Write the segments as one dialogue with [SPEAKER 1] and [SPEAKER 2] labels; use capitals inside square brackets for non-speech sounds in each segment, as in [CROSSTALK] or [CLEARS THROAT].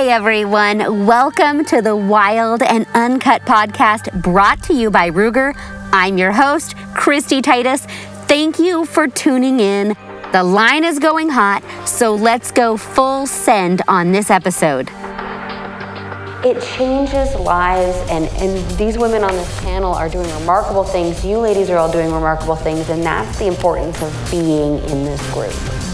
[SPEAKER 1] Hey everyone, welcome to the Wild and Uncut podcast brought to you by Ruger. I'm your host, Christy Titus. Thank you for tuning in. The line is going hot, so let's go full send on this episode. It changes lives, and, and these women on this panel are doing remarkable things. You ladies are all doing remarkable things, and that's the importance of being in this group.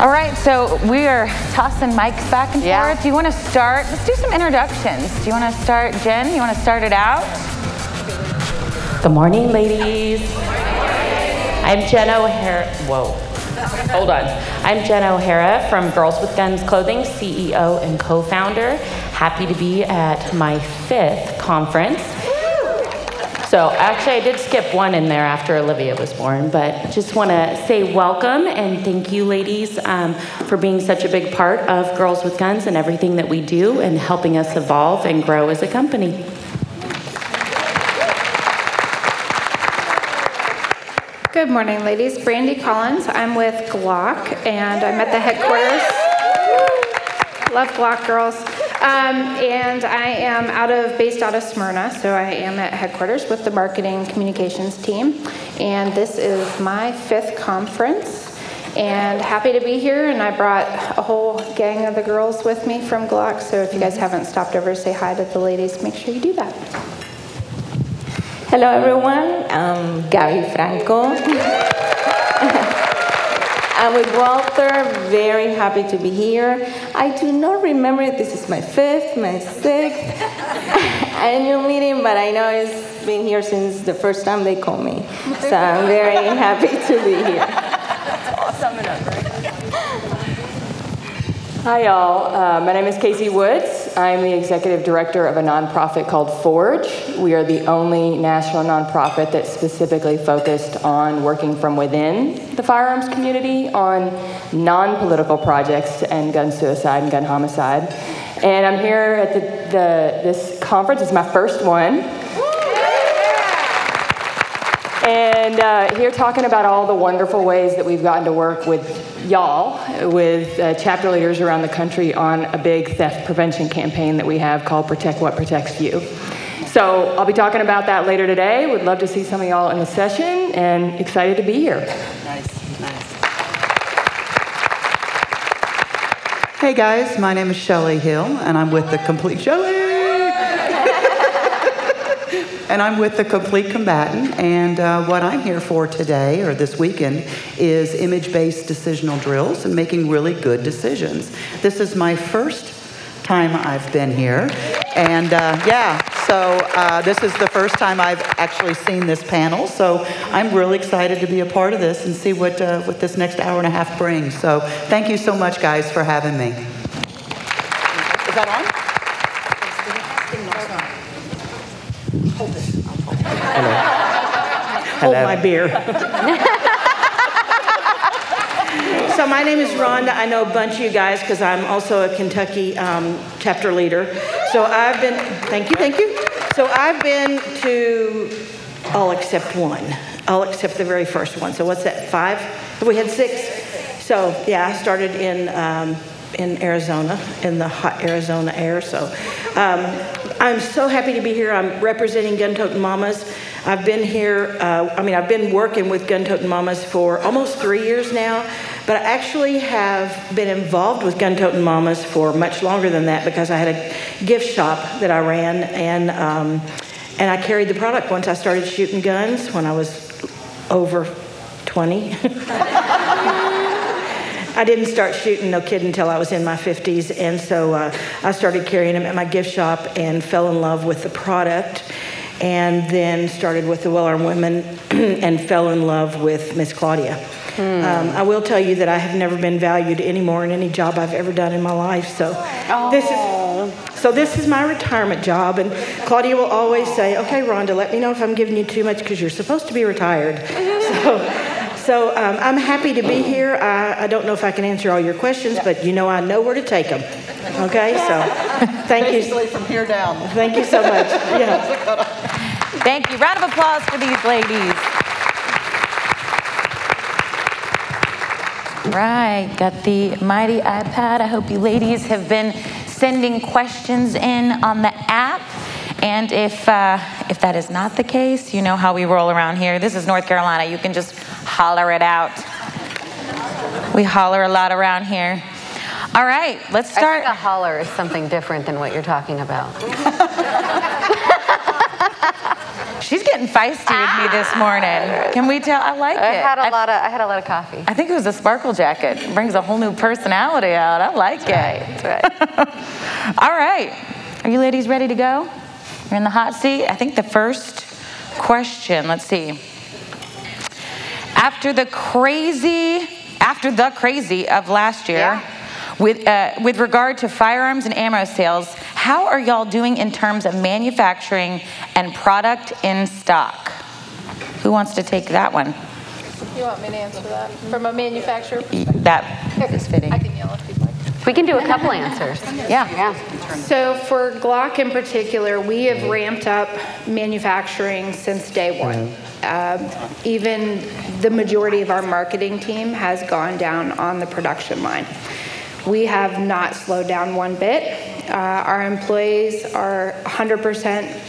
[SPEAKER 2] All right, so we are tossing mics back and
[SPEAKER 1] Yeah.
[SPEAKER 2] forth. Do you want to start? Let's do some introductions. Do you want to start, Jen? You want to start it out?
[SPEAKER 3] Good morning, ladies. I'm Jen O'Hara. Whoa. Hold on. I'm Jen O'Hara from Girls with Guns Clothing, CEO and co founder. Happy to be at my fifth conference. So, actually, I did skip one in there after Olivia was born, but just want to say welcome and thank you, ladies, um, for being such a big part of Girls with Guns and everything that we do and helping us evolve and grow as a company.
[SPEAKER 4] Good morning, ladies. Brandy Collins. I'm with Glock, and I'm at the headquarters. Love Glock girls. Um, and I am out of based out of Smyrna, so I am at headquarters with the marketing communications team. And this is my fifth conference, and happy to be here. And I brought a whole gang of the girls with me from Glock. So if you guys haven't stopped over to say hi to the ladies, make sure you do that.
[SPEAKER 5] Hello, everyone. I'm Gabby Franco. I'm with Walther. Very happy to be here. I do not remember if this is my fifth, my sixth [LAUGHS] annual meeting, but I know it's been here since the first time they called me. So I'm very [LAUGHS] happy to be here.
[SPEAKER 6] Hi, y'all. Uh, my name is Casey Woods. I'm the executive director of a nonprofit called Forge. We are the only national nonprofit that's specifically focused on working from within the firearms community on non political projects to end gun suicide and gun homicide. And I'm here at the, the, this conference. It's my first one. And uh, here talking about all the wonderful ways that we've gotten to work with y'all, with uh, chapter leaders around the country on a big theft prevention campaign that we have called Protect What Protects You. So I'll be talking about that later today. Would love to see some of y'all in the session and excited to be here. Nice, nice.
[SPEAKER 7] Hey guys, my name is Shelley Hill, and I'm with the Complete Shelley. And I'm with the Complete Combatant, and uh, what I'm here for today or this weekend is image-based decisional drills and making really good decisions. This is my first time I've been here, and uh, yeah, so uh, this is the first time I've actually seen this panel. So I'm really excited to be a part of this and see what uh, what this next hour and a half brings. So thank you so much, guys, for having me. Is that on?
[SPEAKER 8] Hold my beer. [LAUGHS] so my name is Rhonda. I know a bunch of you guys because I'm also a Kentucky um, chapter leader. So I've been, thank you, thank you. So I've been to all except one, all except the very first one. So what's that, five? We had six. So yeah, I started in, um, in Arizona, in the hot Arizona air. So um, I'm so happy to be here. I'm representing Gun Toting Mamas. I've been here, uh, I mean, I've been working with Gun Toting Mamas for almost three years now, but I actually have been involved with Gun Toting Mamas for much longer than that because I had a gift shop that I ran and, um, and I carried the product once I started shooting guns when I was over 20. [LAUGHS] I didn't start shooting, no kid, until I was in my 50s. And so uh, I started carrying them at my gift shop and fell in love with the product. And then started with the Well Armed Women [CLEARS THROAT] and fell in love with Miss Claudia. Um, I will tell you that I have never been valued any more in any job I've ever done in my life. So this is so this is my retirement job, and Claudia will always say, "Okay, Rhonda, let me know if I'm giving you too much because you're supposed to be retired." [LAUGHS] So, so um, I'm happy to be here. I, I don't know if I can answer all your questions, but you know I know where to take them. Okay, so thank you.
[SPEAKER 7] Basically from here down.
[SPEAKER 8] Thank you so much. Yeah.
[SPEAKER 2] Thank you. Round of applause for these ladies. right, got the mighty iPad. I hope you ladies have been sending questions in on the app. And if, uh, if that is not the case, you know how we roll around here. This is North Carolina. You can just holler it out. We holler a lot around here. All right, let's
[SPEAKER 1] I
[SPEAKER 2] start.
[SPEAKER 1] think a holler is something different than what you're talking about. [LAUGHS]
[SPEAKER 2] She's getting feisty with me this morning. Can we tell? I like
[SPEAKER 1] I
[SPEAKER 2] it.
[SPEAKER 1] had a
[SPEAKER 2] I-
[SPEAKER 1] lot of I had a lot of coffee.
[SPEAKER 2] I think it was a sparkle jacket. It brings a whole new personality out. I like it.
[SPEAKER 1] That's right. [LAUGHS]
[SPEAKER 2] All right. Are you ladies ready to go? You're in the hot seat. I think the first question, let's see. After the crazy, after the crazy of last year,
[SPEAKER 1] Yeah.
[SPEAKER 2] with, uh, with regard to firearms and ammo sales, how are y'all doing in terms of manufacturing and product in stock? Who wants to take that one?
[SPEAKER 4] You want me to answer that from a manufacturer?
[SPEAKER 2] That is fitting.
[SPEAKER 4] I can yell if you'd like.
[SPEAKER 1] We can do a couple answers. [LAUGHS]
[SPEAKER 2] Yeah.
[SPEAKER 1] Yeah.
[SPEAKER 4] So for Glock in particular, we have ramped up manufacturing since day one. Um, Even the majority of our marketing team has gone down on the production line. We have not slowed down one bit. Uh, Our employees are 100%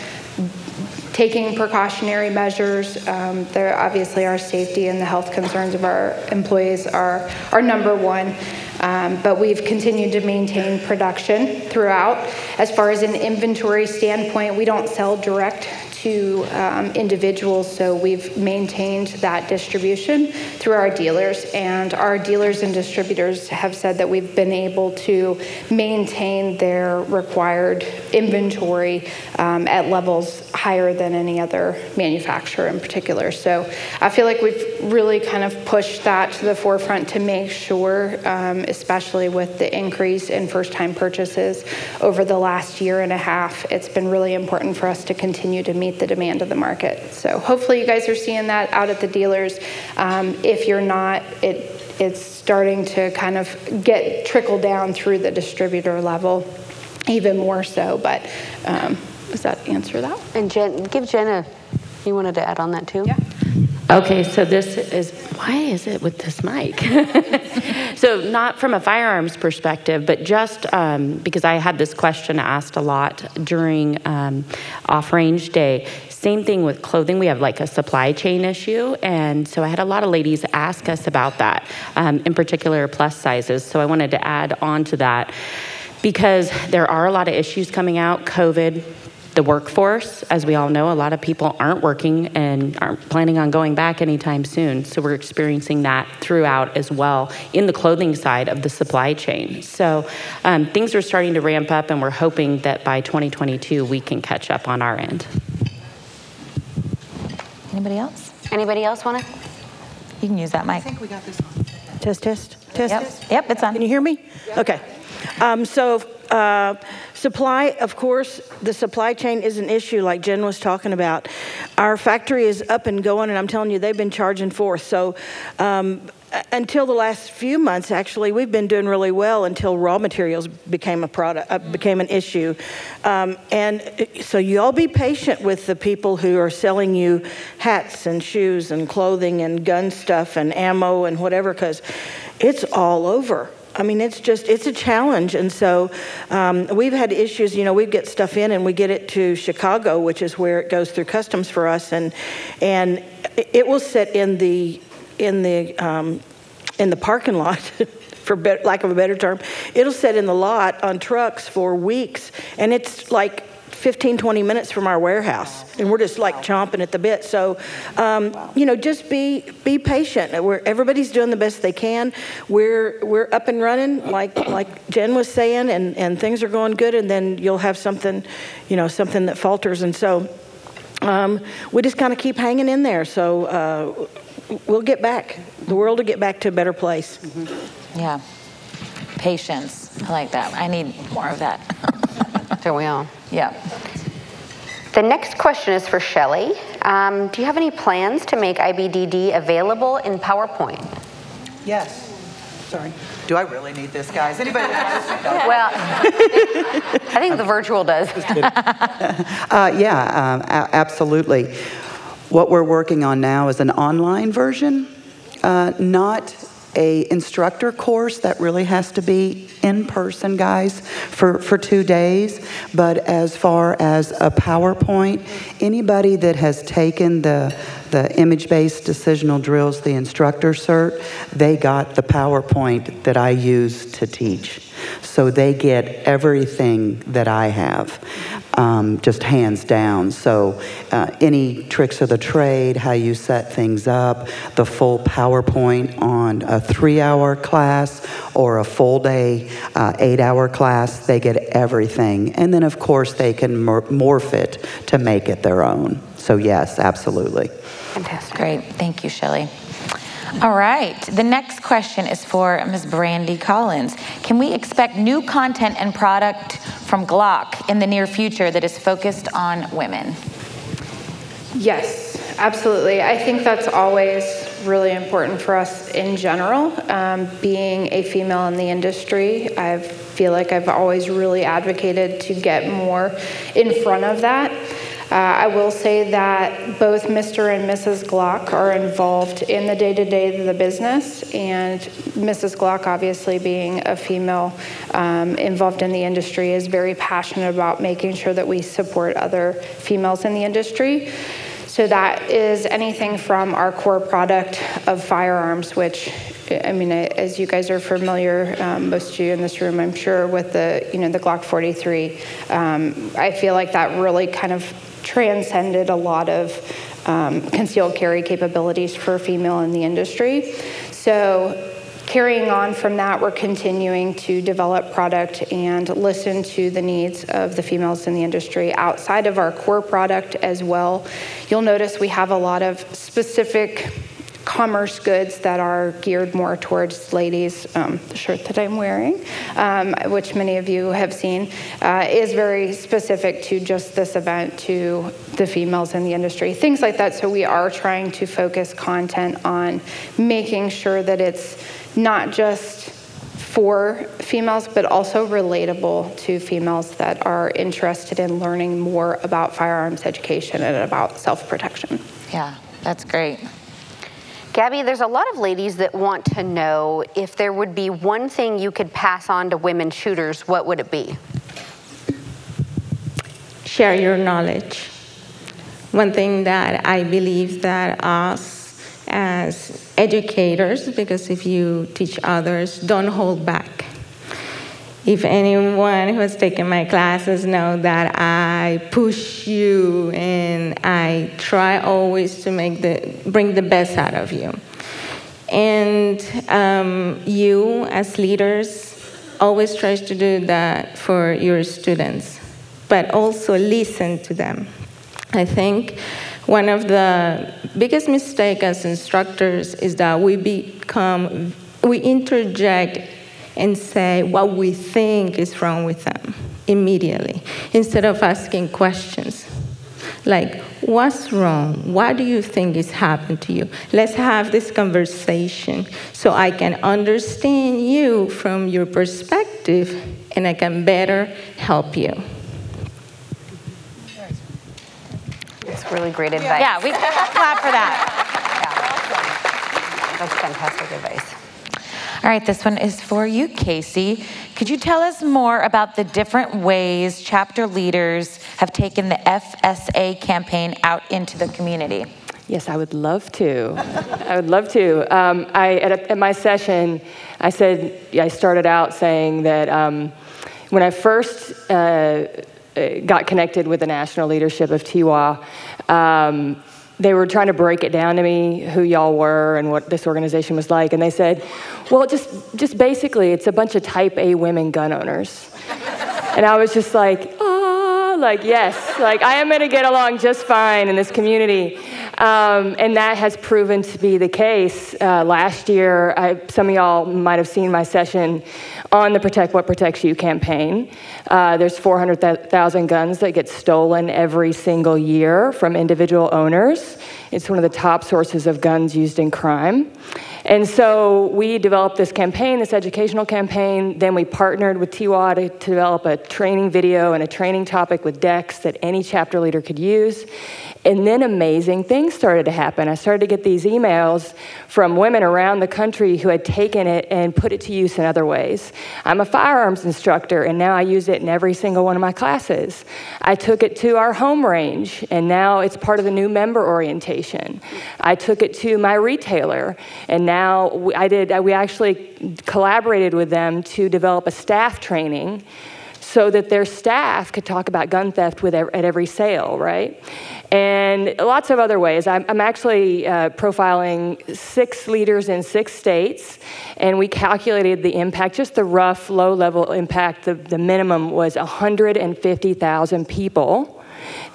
[SPEAKER 4] taking precautionary measures. Um, There, obviously, our safety and the health concerns of our employees are, are number one. Um, But we've continued to maintain production throughout. As far as an inventory standpoint, we don't sell direct to um, individuals, so we've maintained that distribution through our dealers. And our dealers and distributors have said that we've been able to maintain their required inventory um, at levels higher than any other manufacturer in particular. So I feel like we've really kind of pushed that to the forefront to make sure, um, especially with the increase in first-time purchases over the last year and a half, it's been really important for us to continue to meet the demand of the market. So hopefully you guys are seeing that out at the dealers. Um, If you're not, it, it's starting to kind of get trickled down through the distributor level, even more so. But um, does that answer that?
[SPEAKER 1] And Jen, give Jenna. You wanted to add on that too?
[SPEAKER 4] Yeah.
[SPEAKER 3] Okay, so this is, why is it with this mic? [LAUGHS] so, not from a firearms perspective, but just um, because I had this question asked a lot during um, off range day. Same thing with clothing. We have like a supply chain issue. And so, I had a lot of ladies ask us about that, um, in particular plus sizes. So, I wanted to add on to that because there are a lot of issues coming out COVID, the workforce, as we all know, a lot of people aren't working and aren't planning on going back anytime soon. So we're experiencing that throughout as well in the clothing side of the supply chain. So um, things are starting to ramp up, and we're hoping that by 2022 we can catch up on our end.
[SPEAKER 2] Anybody else?
[SPEAKER 1] Anybody else want to?
[SPEAKER 2] You can use that mic.
[SPEAKER 8] I think we got this on. Test, test, test,
[SPEAKER 2] Yep,
[SPEAKER 8] test.
[SPEAKER 2] yep, it's on.
[SPEAKER 8] Can you hear me? Okay. Um, So uh, supply, of course, the supply chain is an issue like Jen was talking about. Our factory is up and going, and I'm telling you, they've been charging forth. So um, until the last few months, actually, we've been doing really well until raw materials became a product, uh, became an issue. Um, and uh, so you all be patient with the people who are selling you hats and shoes and clothing and gun stuff and ammo and whatever, because it's all over. I mean, it's just, it's a challenge. And so um, we've had issues, you know, we get stuff in and we get it to Chicago, which is where it goes through customs for us. And, and it will sit in the, in the, um, in the parking lot. [LAUGHS] For bet lack of a better term, it'll sit in the lot on trucks for weeks, and it's like 15, 20 minutes from our warehouse, and we're just like chomping at the bit. So, um, you know, just be be patient. We're, everybody's doing the best they can. We're we're up and running, like like Jen was saying, and and things are going good. And then you'll have something, you know, something that falters, and so. Um, we just kind of keep hanging in there. So uh, we'll get back. The world will get back to a better place.
[SPEAKER 2] Yeah. Patience. I like that. I need more of that. [LAUGHS]
[SPEAKER 1] Don't we all?
[SPEAKER 2] yeah.
[SPEAKER 1] The next question is for Shelley. Um, do you have any plans to make IBDD available in PowerPoint?
[SPEAKER 7] Yes. Sorry. Do I really need this, guys? Anybody?
[SPEAKER 1] Well, [LAUGHS] I think the virtual does. [LAUGHS]
[SPEAKER 7] Uh, yeah, um, a- absolutely. What we're working on now is an online version, uh, not a instructor course that really has to be in person, guys, for, for two days. But as far as a PowerPoint, anybody that has taken the the image-based decisional drills, the instructor cert, they got the PowerPoint that I use to teach. So they get everything that I have, um, just hands down. So uh, any tricks of the trade, how you set things up, the full PowerPoint on a three-hour class or a full day, uh, eight-hour class, they get everything. And then, of course, they can morph it to make it their own. So yes, absolutely.
[SPEAKER 2] Fantastic. Great. Thank you, Shelly. All right. The next question is for Ms. Brandy Collins. Can we expect new content and product from Glock in the near future that is focused on women?
[SPEAKER 4] Yes, absolutely. I think that's always really important for us in general. Um, being a female in the industry, I feel like I've always really advocated to get more in front of that. Uh, I will say that both Mr. and Mrs. Glock are involved in the day to day of the business, and Mrs. Glock, obviously being a female um, involved in the industry, is very passionate about making sure that we support other females in the industry. So that is anything from our core product of firearms, which I mean, as you guys are familiar, um, most of you in this room, I'm sure, with the you know the Glock 43. Um, I feel like that really kind of transcended a lot of um, concealed carry capabilities for female in the industry. So carrying on from that, we're continuing to develop product and listen to the needs of the females in the industry outside of our core product as well. You'll notice we have a lot of specific commerce goods that are geared more towards ladies. Um, the shirt that I'm wearing, um, which many of you have seen, uh, is very specific to just this event, to the females in the industry, things like that. So we are trying to focus content on making sure that it's not just for females, but also relatable to females that are interested in learning more about firearms education and about self protection.
[SPEAKER 2] Yeah, that's great.
[SPEAKER 1] Gabby, there's a lot of ladies that want to know if there would be one thing you could pass on to women shooters, what would it be?
[SPEAKER 5] Share your knowledge. One thing that I believe that us as educators, because if you teach others, don't hold back if anyone who has taken my classes know that I push you and I try always to make the bring the best out of you. And um, you, as leaders, always tries to do that for your students, but also listen to them. I think one of the biggest mistakes as instructors is that we become we interject and say what we think is wrong with them immediately instead of asking questions like what's wrong what do you think is happened to you let's have this conversation so i can understand you from your perspective and i can better help you
[SPEAKER 1] It's really great advice.
[SPEAKER 2] Yeah, we clap for that. [LAUGHS]
[SPEAKER 1] Yeah. That's fantastic advice.
[SPEAKER 2] All right, this one is for you, Casey. Could you tell us more about the different ways chapter leaders have taken the FSA campaign out into the community?
[SPEAKER 6] Yes, I would love to. I would love to. Um, I, at, a, at, my session, I said, I started out saying that um, when I first uh, uh got connected with the national leadership of TIWA, um, they were trying to break it down to me who y'all were and what this organization was like. And they said well just just basically it's a bunch of type a women gun owners. And i was just like ah like yes like i am going to get along just fine in this community. Um, and that has proven to be the case uh, last year. I, some of y'all might have seen my session on the Protect What Protects You campaign. Uh, there's 400,000 guns that get stolen every single year from individual owners. It's one of the top sources of guns used in crime. And so we developed this campaign, this educational campaign. Then we partnered with TWA to, to develop a training video and a training topic with decks that any chapter leader could use. And then amazing things started to happen. I started to get these emails from women around the country who had taken it and put it to use in other ways. I'm a firearms instructor, and now I use it in every single one of my classes. I took it to our home range, and now it's part of the new member orientation. I took it to my retailer, and now I did. We actually collaborated with them to develop a staff training so that their staff could talk about gun theft with, at every sale, right? And lots of other ways. I'm, I'm actually uh, profiling six leaders in six states, and we calculated the impact, just the rough low level impact. The, the minimum was 150,000 people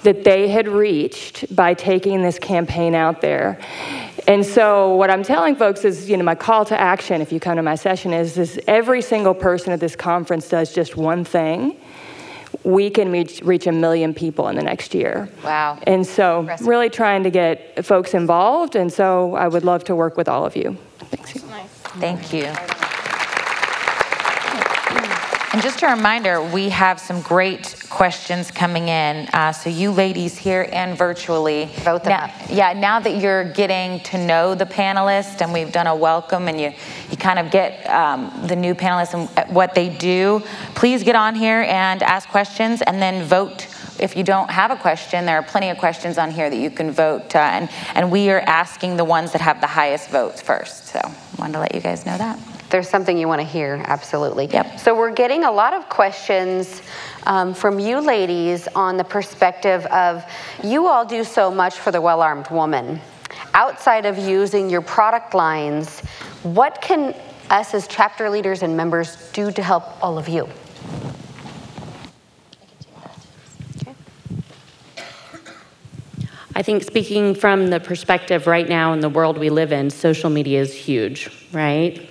[SPEAKER 6] that they had reached by taking this campaign out there. And so what I'm telling folks is, you know, my call to action if you come to my session is, is every single person at this conference does just one thing we can reach, reach a million people in the next year.
[SPEAKER 2] Wow.
[SPEAKER 6] And so, Impressive. really trying to get folks involved. And so, I would love to work with all of you. Thanks.
[SPEAKER 2] Nice. Thank you. And just a reminder, we have some great questions coming in. Uh, so you ladies here and virtually,
[SPEAKER 1] vote them
[SPEAKER 2] now, Yeah, now that you're getting to know the panelists and we've done a welcome and you, you kind of get um, the new panelists and what they do, please get on here and ask questions and then vote if you don't have a question, there are plenty of questions on here that you can vote. Uh, and, and we are asking the ones that have the highest votes first. So wanted to let you guys know that
[SPEAKER 1] there's something you want to hear, absolutely.
[SPEAKER 2] Yep.
[SPEAKER 1] So we're getting a lot of questions um, from you ladies on the perspective of you all do so much for the well armed woman. Outside of using your product lines, what can us as chapter leaders and members do to help all of you?
[SPEAKER 3] I think speaking from the perspective right now in the world we live in, social media is huge, right?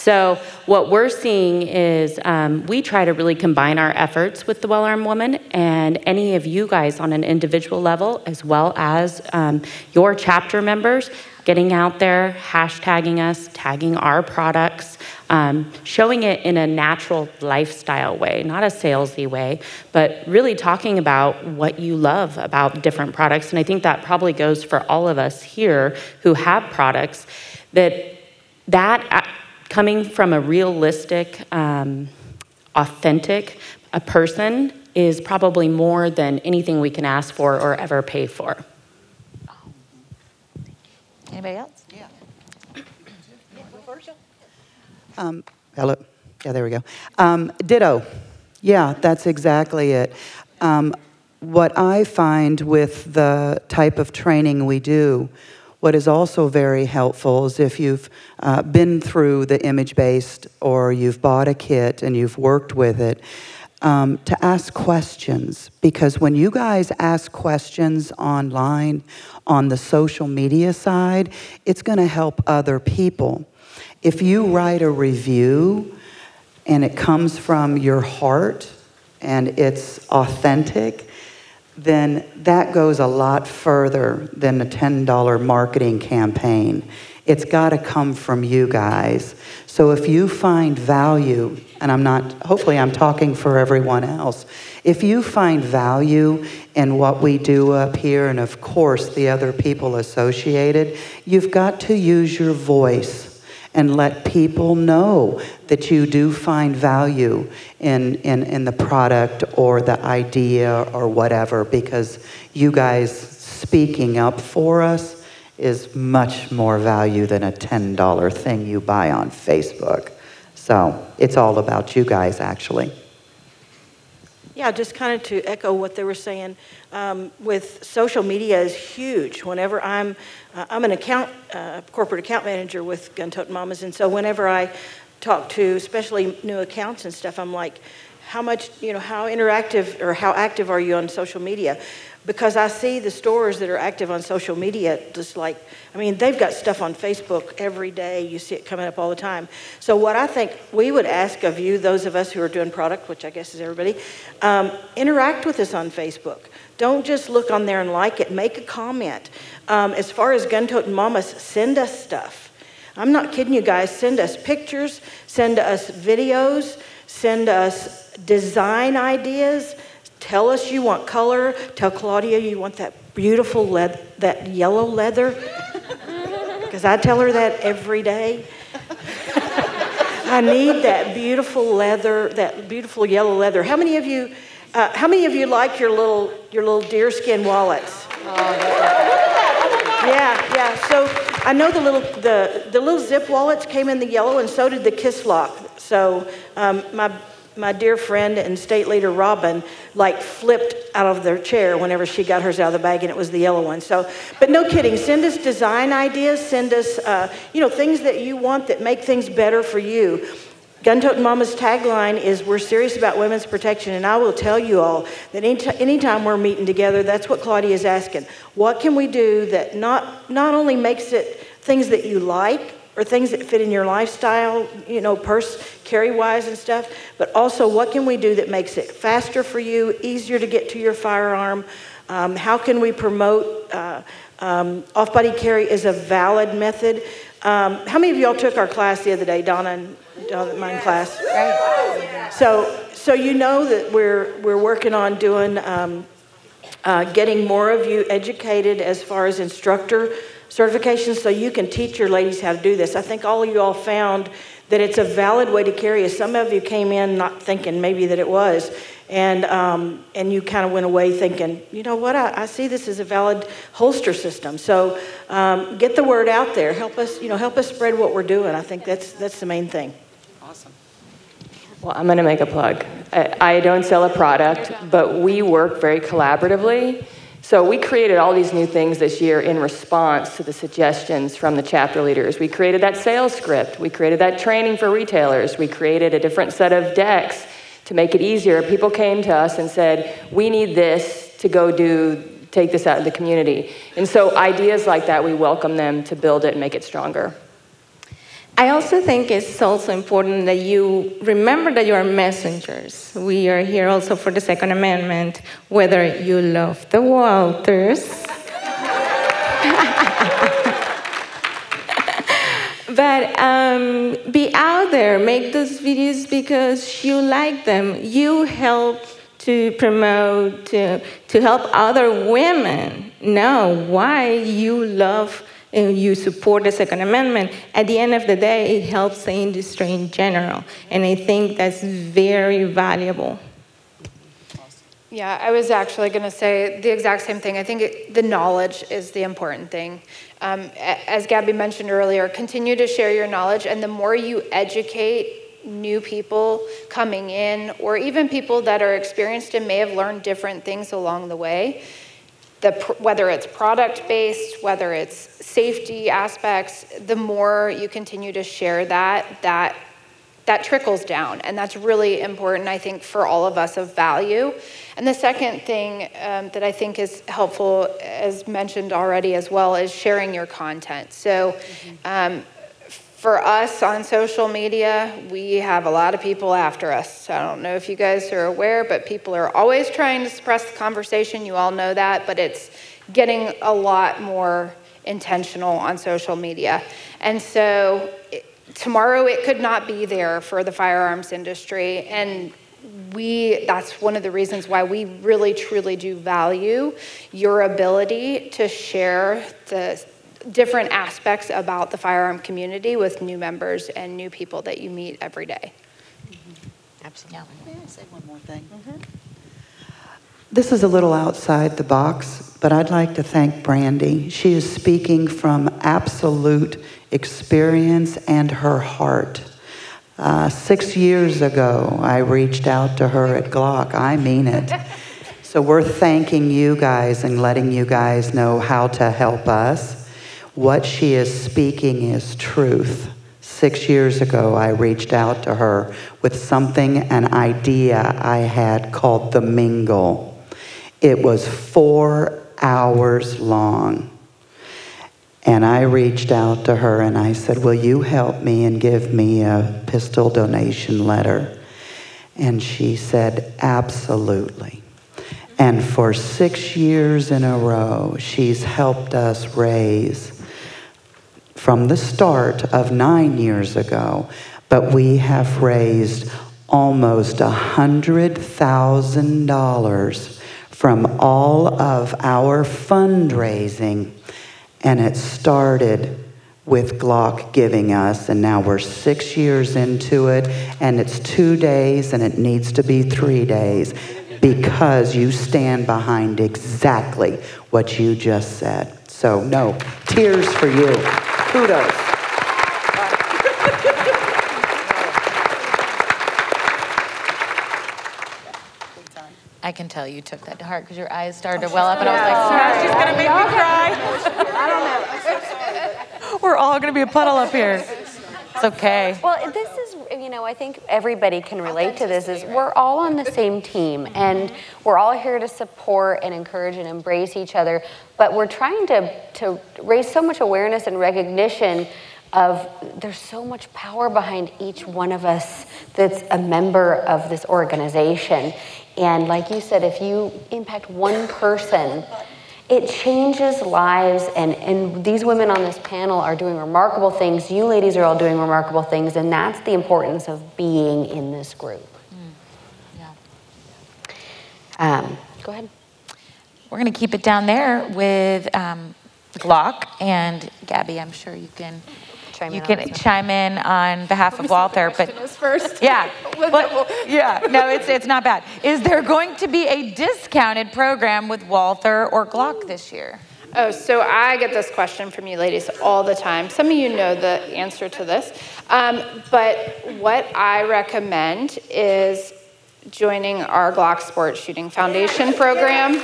[SPEAKER 3] So, what we're seeing is um, we try to really combine our efforts with the Well Armed Woman and any of you guys on an individual level, as well as um, your chapter members, getting out there, hashtagging us, tagging our products, um, showing it in a natural lifestyle way, not a salesy way, but really talking about what you love about different products. And I think that probably goes for all of us here who have products that that coming from a realistic, um, authentic a person is probably more than anything we can ask for or ever pay for.
[SPEAKER 2] Anybody else?
[SPEAKER 7] Yeah. Um, hello. Yeah, there we go. Um, ditto. Yeah, that's exactly it. Um, what I find with the type of training we do, what is also very helpful is if you've uh, been through the image based or you've bought a kit and you've worked with it, um, to ask questions. Because when you guys ask questions online on the social media side, it's going to help other people. If you write a review and it comes from your heart and it's authentic, then that goes a lot further than a $10 marketing campaign. It's got to come from you guys. So if you find value, and I'm not, hopefully, I'm talking for everyone else. If you find value in what we do up here, and of course the other people associated, you've got to use your voice and let people know that you do find value in, in, in the product or the idea or whatever, because you guys speaking up for us is much more value than a $10 thing you buy on Facebook. So it's all about you guys, actually.
[SPEAKER 8] Yeah, just kind of to echo what they were saying, um, with social media is huge. Whenever I'm, uh, I'm an account, uh, corporate account manager with Gun Tote Mamas, and so whenever I talk to, especially new accounts and stuff, I'm like, how much, you know, how interactive or how active are you on social media? because I see the stores that are active on social media just like, I mean, they've got stuff on Facebook every day. You see it coming up all the time. So, what I think we would ask of you, those of us who are doing product, which I guess is everybody, um, interact with us on Facebook. Don't just look on there and like it, make a comment. Um, as far as Gun Toting Mamas, send us stuff. I'm not kidding you guys. Send us pictures, send us videos, send us design ideas Tell us you want color. Tell Claudia you want that beautiful leather, that yellow leather, [LAUGHS] because I tell her that every day. I need that beautiful leather, that beautiful yellow leather. How many of you, uh, how many of you like your little, your little deerskin wallets? Yeah, yeah. So I know the little, the, the little zip wallets came in the yellow, and so did the Kiss Lock. So um, my my dear friend and state leader Robin like flipped out of their chair whenever she got hers out of the bag and it was the yellow one. So, but no kidding, send us design ideas, send us, uh, you know, things that you want that make things better for you. Gun Toting Mama's tagline is We're serious about women's protection. And I will tell you all that anytime we're meeting together, that's what Claudia is asking. What can we do that not, not only makes it things that you like, or things that fit in your lifestyle, you know, purse carry wise and stuff, but also what can we do that makes it faster for you, easier to get to your firearm? Um, how can we promote uh, um, off body carry is a valid method? Um, how many of y'all took our class the other day, Donna and Mine class? So, so you know that we're, we're working on doing, um, uh, getting more of you educated as far as instructor certifications so you can teach your ladies how to do this. I think all of you all found that it's a valid way to carry. Some of you came in not thinking maybe that it was, and um, and you kind of went away thinking, you know what? I, I, see this as a valid holster system. So um, get the word out there. Help us, you know, help us spread what we're doing. I think that's that's the main thing.
[SPEAKER 6] Well, I'm going to make a plug. I, I don't sell a product, but we work very collaboratively so we created all these new things this year in response to the suggestions from the chapter leaders. We created that sales script. We created that training for retailers. We created a different set of decks to make it easier. People came to us and said, "We need this to go do take this out in the community." And so ideas like that, we welcome them to build it and make it stronger.
[SPEAKER 5] I also think it's also important that you remember that you are messengers. We are here also for the Second Amendment, whether you love the Walthers. [LAUGHS] but um, be out there, make those videos because you like them. You help to promote, to, to help other women know why you love you support the Second Amendment, at the end of the day, it helps the industry in general. And I think that's very valuable.
[SPEAKER 4] Yeah, I was actually going to say the exact same thing. I think it, the knowledge is the important thing. Um, as Gabby mentioned earlier, continue to share your knowledge, and the more you educate new people coming in, or even people that are experienced and may have learned different things along the way, the, whether it's product based, whether it's safety aspects, the more you continue to share that, that that trickles down, and that's really important, I think, for all of us of value. And the second thing um, that I think is helpful, as mentioned already as well, is sharing your content. So, um, for us on social media, we have a lot of people after us. I don't know if you guys are aware, but people are always trying to suppress the conversation. You all know that, but it's getting a lot more intentional on social media. And so it, tomorrow it could not be there for the firearms industry. And we that's one of the reasons why we really truly do value your ability to share the different aspects about the firearm community with new members and new people that you meet every day.
[SPEAKER 7] Mm-hmm. Absolutely. May I say one more thing? Mm-hmm. This is a little outside the box, but I'd like to thank Brandy. She is speaking from absolute experience and her heart. Uh, six years ago, I reached out to her at Glock. I mean it. [LAUGHS] So we're thanking you guys and letting you guys know how to help us. What she is speaking is truth. Six years ago, I reached out to her with something, an idea I had called the Mingle. It was four hours long. And I reached out to her and I said, Will you help me and give me a pistol donation letter? And she said, Absolutely. And for six years in a row, she's helped us raise from the start of nine years ago, but we have raised almost $100,000 from all of our fundraising. And it started with Glock giving us, and now we're six years into it, and it's two days, and it needs to be three days because you stand behind exactly what you just said. So, no, tears for you. Kudos.
[SPEAKER 2] I can tell you took that to heart because your eyes started to well up, and I was like, "She's gonna make me cry." I don't know. [LAUGHS] We're all gonna be a puddle up here. It's okay.
[SPEAKER 1] Well, this is, you know, I think everybody can relate to this. Is we're all on the same team, mm-hmm. and we're all here to support and encourage and embrace each other. But we're trying to to raise so much awareness and recognition of there's so much power behind each one of us that's a member of this organization. And like you said, if you impact one person, it changes lives. And, and these women on this panel are doing remarkable things. You ladies are all doing remarkable things. And that's the importance of being in this group.
[SPEAKER 2] Yeah.
[SPEAKER 1] Um, go ahead.
[SPEAKER 2] We're gonna keep it down there with um, Glock and Gabby. I'm sure you can
[SPEAKER 1] Chime
[SPEAKER 2] you
[SPEAKER 1] in on
[SPEAKER 2] can chime in on behalf of Walther. But
[SPEAKER 4] first. [LAUGHS]
[SPEAKER 2] yeah, [LAUGHS] but, [LAUGHS] yeah, no, it's it's not bad. Is there going to be a discounted program with Walther or Glock this year?
[SPEAKER 4] Oh, so I get this question from you ladies all the time. Some of you know the answer to this. Um, but what I recommend is joining our Glock Sports Shooting Foundation program.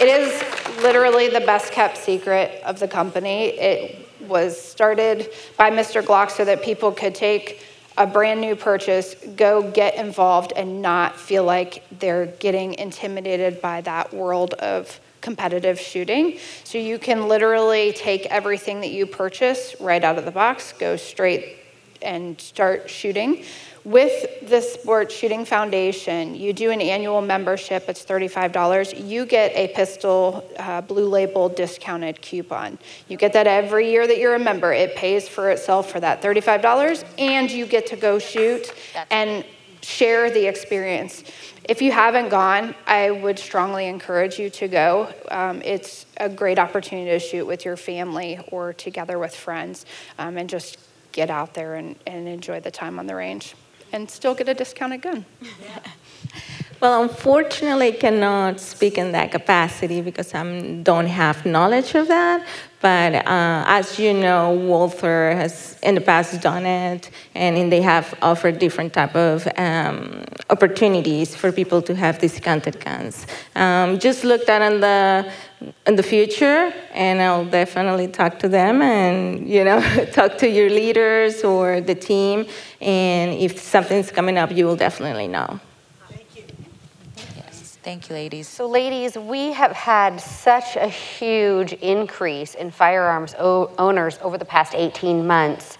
[SPEAKER 4] It is literally the best kept secret of the company. It was started by Mr. Glock so that people could take a brand new purchase, go get involved, and not feel like they're getting intimidated by that world of competitive shooting. So you can literally take everything that you purchase right out of the box, go straight and start shooting. With the Sports Shooting Foundation, you do an annual membership, it's $35. You get a pistol uh, blue label discounted coupon. You get that every year that you're a member. It pays for itself for that $35, and you get to go shoot and share the experience. If you haven't gone, I would strongly encourage you to go. Um, it's a great opportunity to shoot with your family or together with friends um, and just get out there and, and enjoy the time on the range and still get a discounted gun. [LAUGHS]
[SPEAKER 5] Well, unfortunately, I cannot speak in that capacity because I don't have knowledge of that. But uh, as you know, Walther has in the past done it, and they have offered different type of um, opportunities for people to have discounted guns. Um, just look that in the in the future, and I'll definitely talk to them, and you know, [LAUGHS] talk to your leaders or the team, and if something's coming up, you will definitely know.
[SPEAKER 2] Yes, thank you, ladies.
[SPEAKER 1] So, ladies, we have had such a huge increase in firearms o- owners over the past 18 months.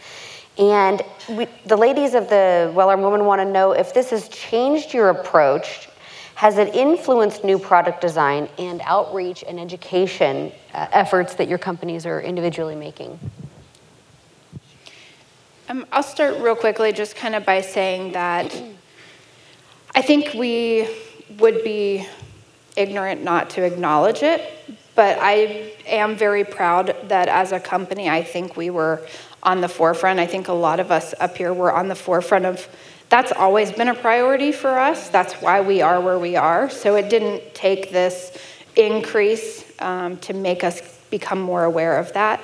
[SPEAKER 1] And we, the ladies of the Well Armed Woman want to know if this has changed your approach. Has it influenced new product design and outreach and education uh, efforts that your companies are individually making?
[SPEAKER 4] Um, I'll start real quickly, just kind of by saying that I think we would be ignorant not to acknowledge it, but I am very proud that as a company, I think we were on the forefront. I think a lot of us up here were on the forefront of that's always been a priority for us. That's why we are where we are. So it didn't take this increase um, to make us become more aware of that.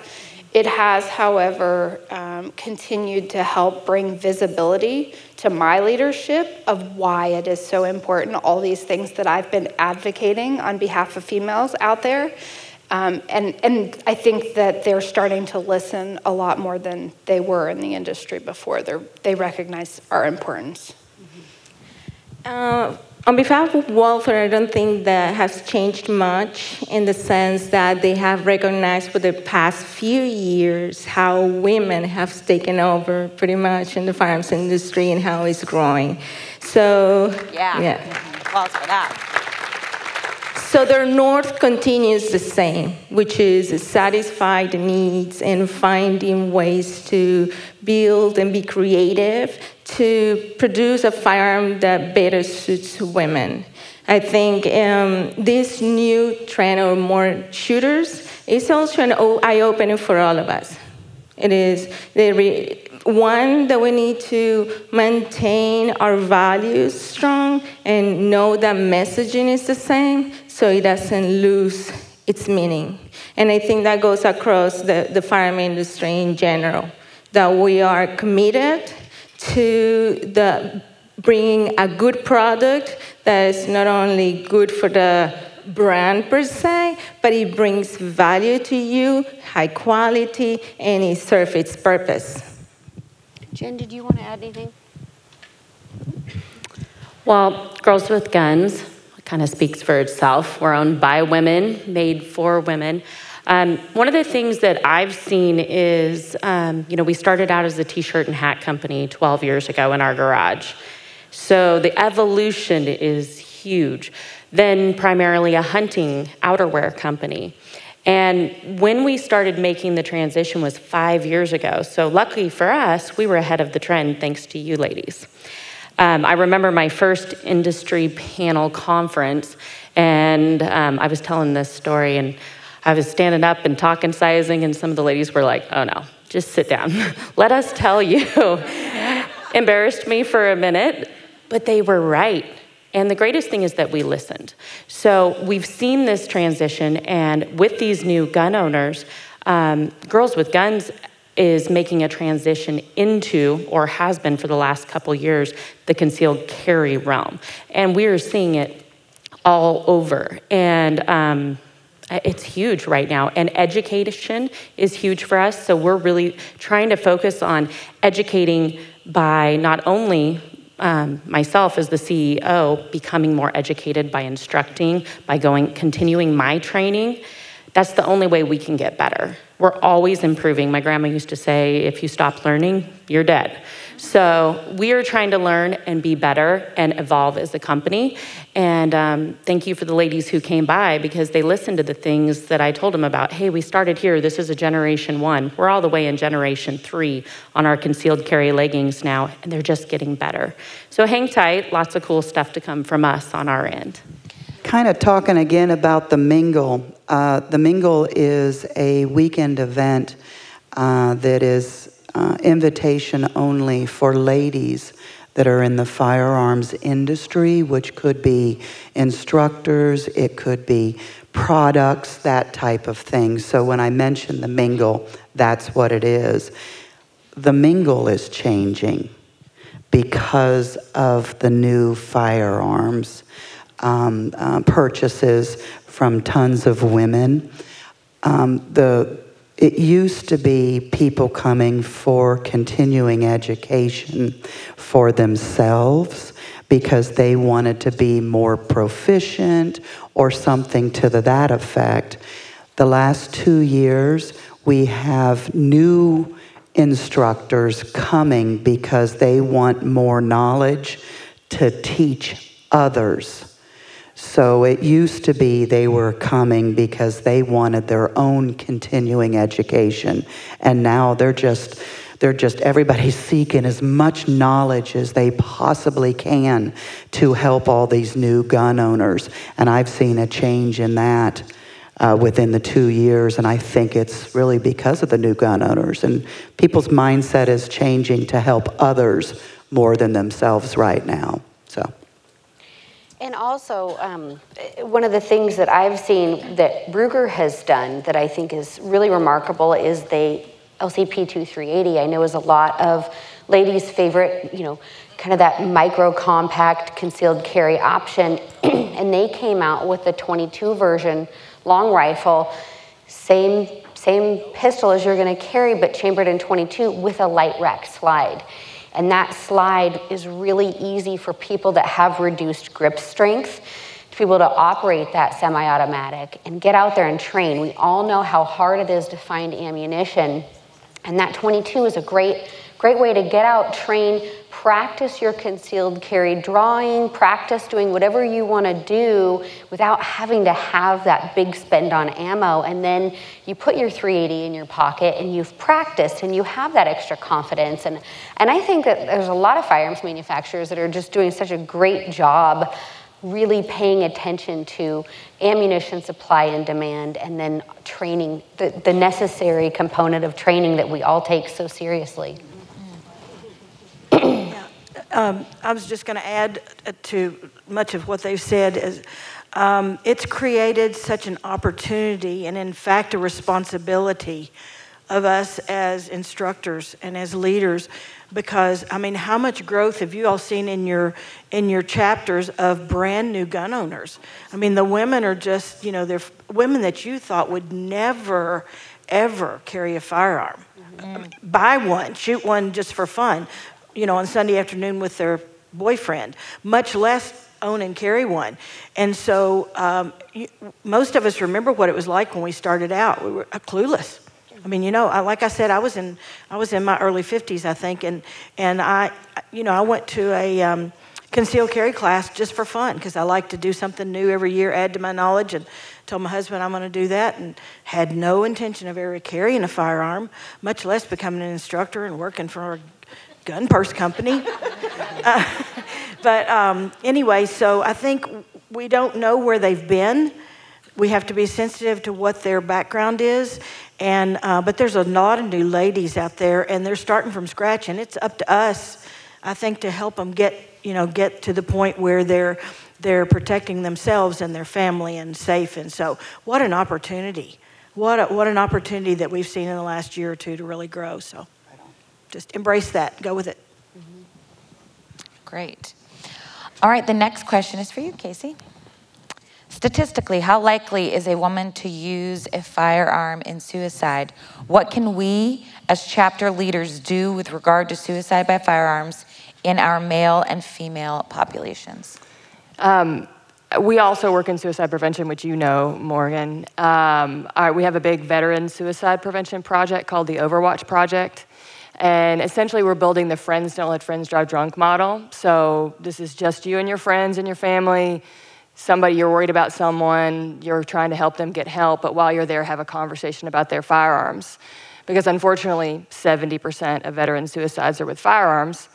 [SPEAKER 4] It has, however, um, continued to help bring visibility to my leadership of why it is so important, all these things that I've been advocating on behalf of females out there. Um, and, and I think that they're starting to listen a lot more than they were in the industry before. They're, they recognize our importance.
[SPEAKER 5] Uh, on behalf of Walther, I don't think that has changed much in the sense that they have recognized for the past few years how women have taken over pretty much in the firearms industry and how it's growing. So,
[SPEAKER 2] Yeah.
[SPEAKER 5] yeah.
[SPEAKER 2] Applause for that.
[SPEAKER 5] So their north continues the same, which is satisfy the needs and finding ways to build and be creative to produce a firearm that better suits women. I think um, this new trend of more shooters is also an eye-opener for all of us. It is the one that we need to maintain our values strong and know that messaging is the same so it doesn't lose its meaning. And I think that goes across the, the farm industry in general, that we are committed to the bringing a good product that is not only good for the brand per se, but it brings value to you, high quality, and it serves its purpose.
[SPEAKER 1] Jen, did you want to add anything?
[SPEAKER 3] Well, Girls with Guns kind of speaks for itself. We're owned by women, made for women. Um, one of the things that I've seen is, um, you know, we started out as a t shirt and hat company 12 years ago in our garage. So the evolution is huge. Then, primarily a hunting outerwear company. And when we started making the transition was five years ago. So, luckily for us, we were ahead of the trend thanks to you ladies. Um, I remember my first industry panel conference, and um, I was telling this story, and I was standing up and talking sizing, and some of the ladies were like, oh no, just sit down. [LAUGHS] Let us tell you. [LAUGHS] Embarrassed me for a minute, but they were right. And the greatest thing is that we listened. So we've seen this transition, and with these new gun owners, um, Girls with Guns is making a transition into, or has been for the last couple years, the concealed carry realm. And we are seeing it all over. And um, it's huge right now. And education is huge for us. So we're really trying to focus on educating by not only um, myself as the CEO becoming more educated by instructing, by going, continuing my training. That's the only way we can get better. We're always improving. My grandma used to say, if you stop learning, you're dead. So we are trying to learn and be better and evolve as a company. And um, thank you for the ladies who came by because they listened to the things that I told them about. Hey, we started here. This is a generation one. We're all the way in generation three on our concealed carry leggings now, and they're just getting better. So hang tight. Lots of cool stuff to come from us on our end.
[SPEAKER 7] Kind of talking again about the Mingle. Uh, the Mingle is a weekend event uh, that is uh, invitation only for ladies that are in the firearms industry, which could be instructors, it could be products, that type of thing. So when I mention the mingle, that's what it is. The mingle is changing because of the new firearms um, uh, purchases from tons of women. Um, the it used to be people coming for continuing education for themselves because they wanted to be more proficient or something to the, that effect. The last two years, we have new instructors coming because they want more knowledge to teach others. So it used to be they were coming because they wanted their own continuing education. And now they're just they're just everybody's seeking as much knowledge as they possibly can to help all these new gun owners. And I've seen a change in that uh, within the two years, and I think it's really because of the new gun owners. And people's mindset is changing to help others more than themselves right now.
[SPEAKER 1] And also, um, one of the things that I've seen that Ruger has done that I think is really remarkable is they LCP 2380. I know is a lot of ladies' favorite, you know, kind of that micro compact concealed carry option, [CLEARS THROAT] and they came out with the 22 version long rifle, same same pistol as you're going to carry, but chambered in 22 with a Lite Rack slide. And that slide is really easy for people that have reduced grip strength to be able to operate that semi automatic and get out there and train. We all know how hard it is to find ammunition. And that 22 is a great, great way to get out, train, practice your concealed carry drawing, practice doing whatever you want to do without having to have that big spend on ammo. And then you put your 380 in your pocket and you've practiced and you have that extra confidence. And, and I think that there's a lot of firearms manufacturers that are just doing such a great job really paying attention to ammunition supply and demand, and then training, the, the necessary component of training that we all take so seriously.
[SPEAKER 8] Um, I was just going to add uh, to much of what they've said is um, it's created such an opportunity and in fact a responsibility of us as instructors and as leaders because I mean how much growth have you all seen in your in your chapters of brand new gun owners? I mean the women are just you know they're women that you thought would never ever carry a firearm. Mm-hmm. Buy one shoot one just for fun you know on Sunday afternoon with their boyfriend much less own and carry one. And so um, most of us remember what it was like when we started out. We were uh, clueless. I mean, you know, I, like I said, I was in I was in my early 50s, I think, and and I, you know, I went to a um, concealed carry class just for fun because I like to do something new every year, add to my knowledge, and told my husband I'm going to do that, and had no intention of ever carrying a firearm, much less becoming an instructor and working for gun purse company. [LAUGHS] uh, but um, anyway, so I think we don't know where they've been. We have to be sensitive to what their background is. And, uh, but there's a lot of new ladies out there, and they're starting from scratch, and it's up to us, I think, to help them get, you know, get to the point where they're, they're protecting themselves and their family and safe. And so, what an opportunity. What, a, what an opportunity that we've seen in the last year or two to really grow. So, just embrace that, go with it.
[SPEAKER 2] Mm-hmm. Great. All right, the next question is for you, Casey. Statistically, how likely is a woman to use a firearm in suicide? What can we, as chapter leaders, do with regard to suicide by firearms in our male and female populations?
[SPEAKER 6] Um, we also work in suicide prevention, which you know, Morgan. Um, our, we have a big veteran suicide prevention project called the Overwatch Project. And essentially, we're building the friends don't let friends drive drunk model. So, this is just you and your friends and your family. Somebody you're worried about someone, you're trying to help them get help, but while you're there, have a conversation about their firearms. Because unfortunately, 70% of veteran suicides are with firearms.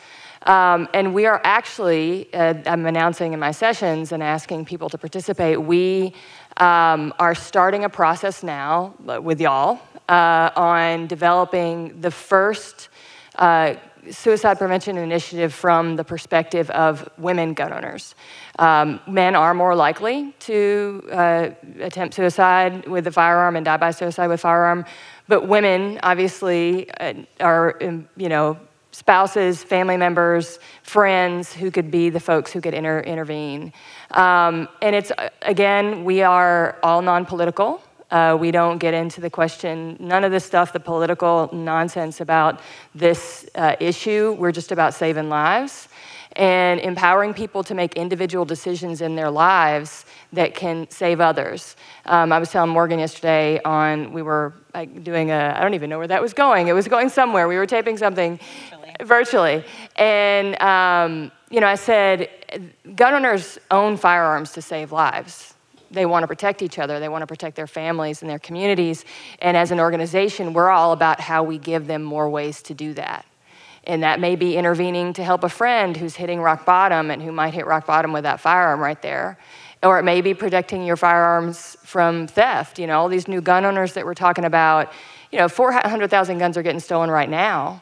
[SPEAKER 6] Um, and we are actually, uh, I'm announcing in my sessions and asking people to participate, we um, are starting a process now with y'all uh, on developing the first uh, suicide prevention initiative from the perspective of women gun owners. Um, men are more likely to uh, attempt suicide with a firearm and die by suicide with firearm, but women obviously uh, are, um, you know, spouses, family members, friends who could be the folks who could inter- intervene. Um, and it's, uh, again, we are all non political. Uh, we don't get into the question, none of this stuff, the political nonsense about this uh, issue. We're just about saving lives and empowering people to make individual decisions in their lives that can save others. Um, I was telling Morgan yesterday on, we were like, doing a, I don't even know where that was going. It was going somewhere. We were taping something virtually. virtually. And, um, you know, I said, gun owners own firearms to save lives they want to protect each other, they want to protect their families and their communities. And as an organization, we're all about how we give them more ways to do that. And that may be intervening to help a friend who's hitting rock bottom and who might hit rock bottom with that firearm right there. Or it may be protecting your firearms from theft. You know, all these new gun owners that we're talking about, you know, 400,000 guns are getting stolen right now.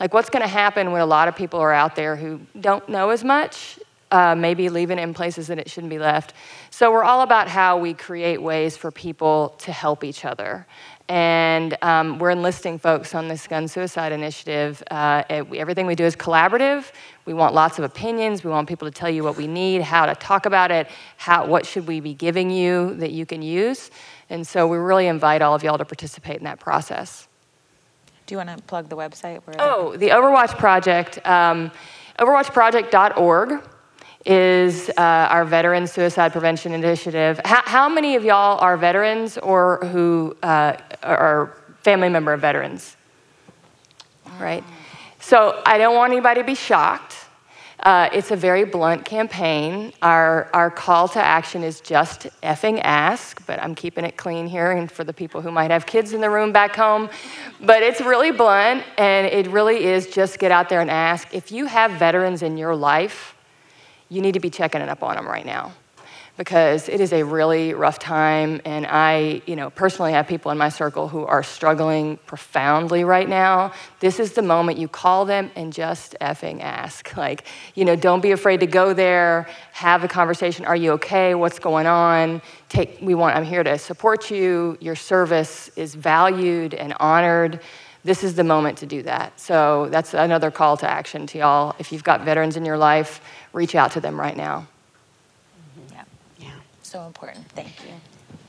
[SPEAKER 6] Like, what's going to happen when a lot of people are out there who don't know as much uh, maybe leaving it in places that it shouldn't be left. So we're all about how we create ways for people to help each other. And um, we're enlisting folks on this gun suicide initiative. Uh, it, everything we do is collaborative. We want lots of opinions. We want people to tell you what we need, how to talk about it, how, what should we be giving you that you can use. And so we really invite all of y'all to participate in that process.
[SPEAKER 2] Do you want to plug the website?
[SPEAKER 6] oh, the Overwatch Project, um, overwatchproject.org is uh, our Veteran Suicide Prevention Initiative. How, how, many of y'all are veterans or who uh, are family member of veterans? Right? So I don't want anybody to be shocked. Uh, it's a very blunt campaign. Our, our call to action is just effing ask, but I'm keeping it clean here and for the people who might have kids in the room back home. But it's really blunt, and it really is just get out there and ask. If you have veterans in your life, you need to be checking it up on them right now. because it is a really rough time and I, you know, personally have people in my circle who are struggling profoundly right now. This is the moment you call them and just effing ask. [LAUGHS] Like, you know, don't be afraid to go there, have a conversation. Are you okay? What's going on? Take we want I'm here to support you. Your service is valued and honored this is the moment to do that. So that's another call to action to y'all. If you've got veterans in your life, reach out to them right now. Yeah. Yeah.
[SPEAKER 2] So important. Thank you.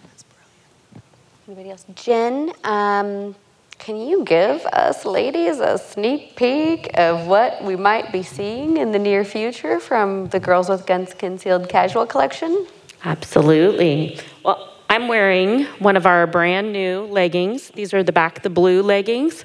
[SPEAKER 1] That's brilliant. Anybody else? Jen, um, can you give us ladies a sneak peek of what we might be seeing in the near future from the Girls with Guns Concealed Casual collection?
[SPEAKER 3] Absolutely. Well, I'm wearing one of our brand new leggings. These are the back the blue leggings.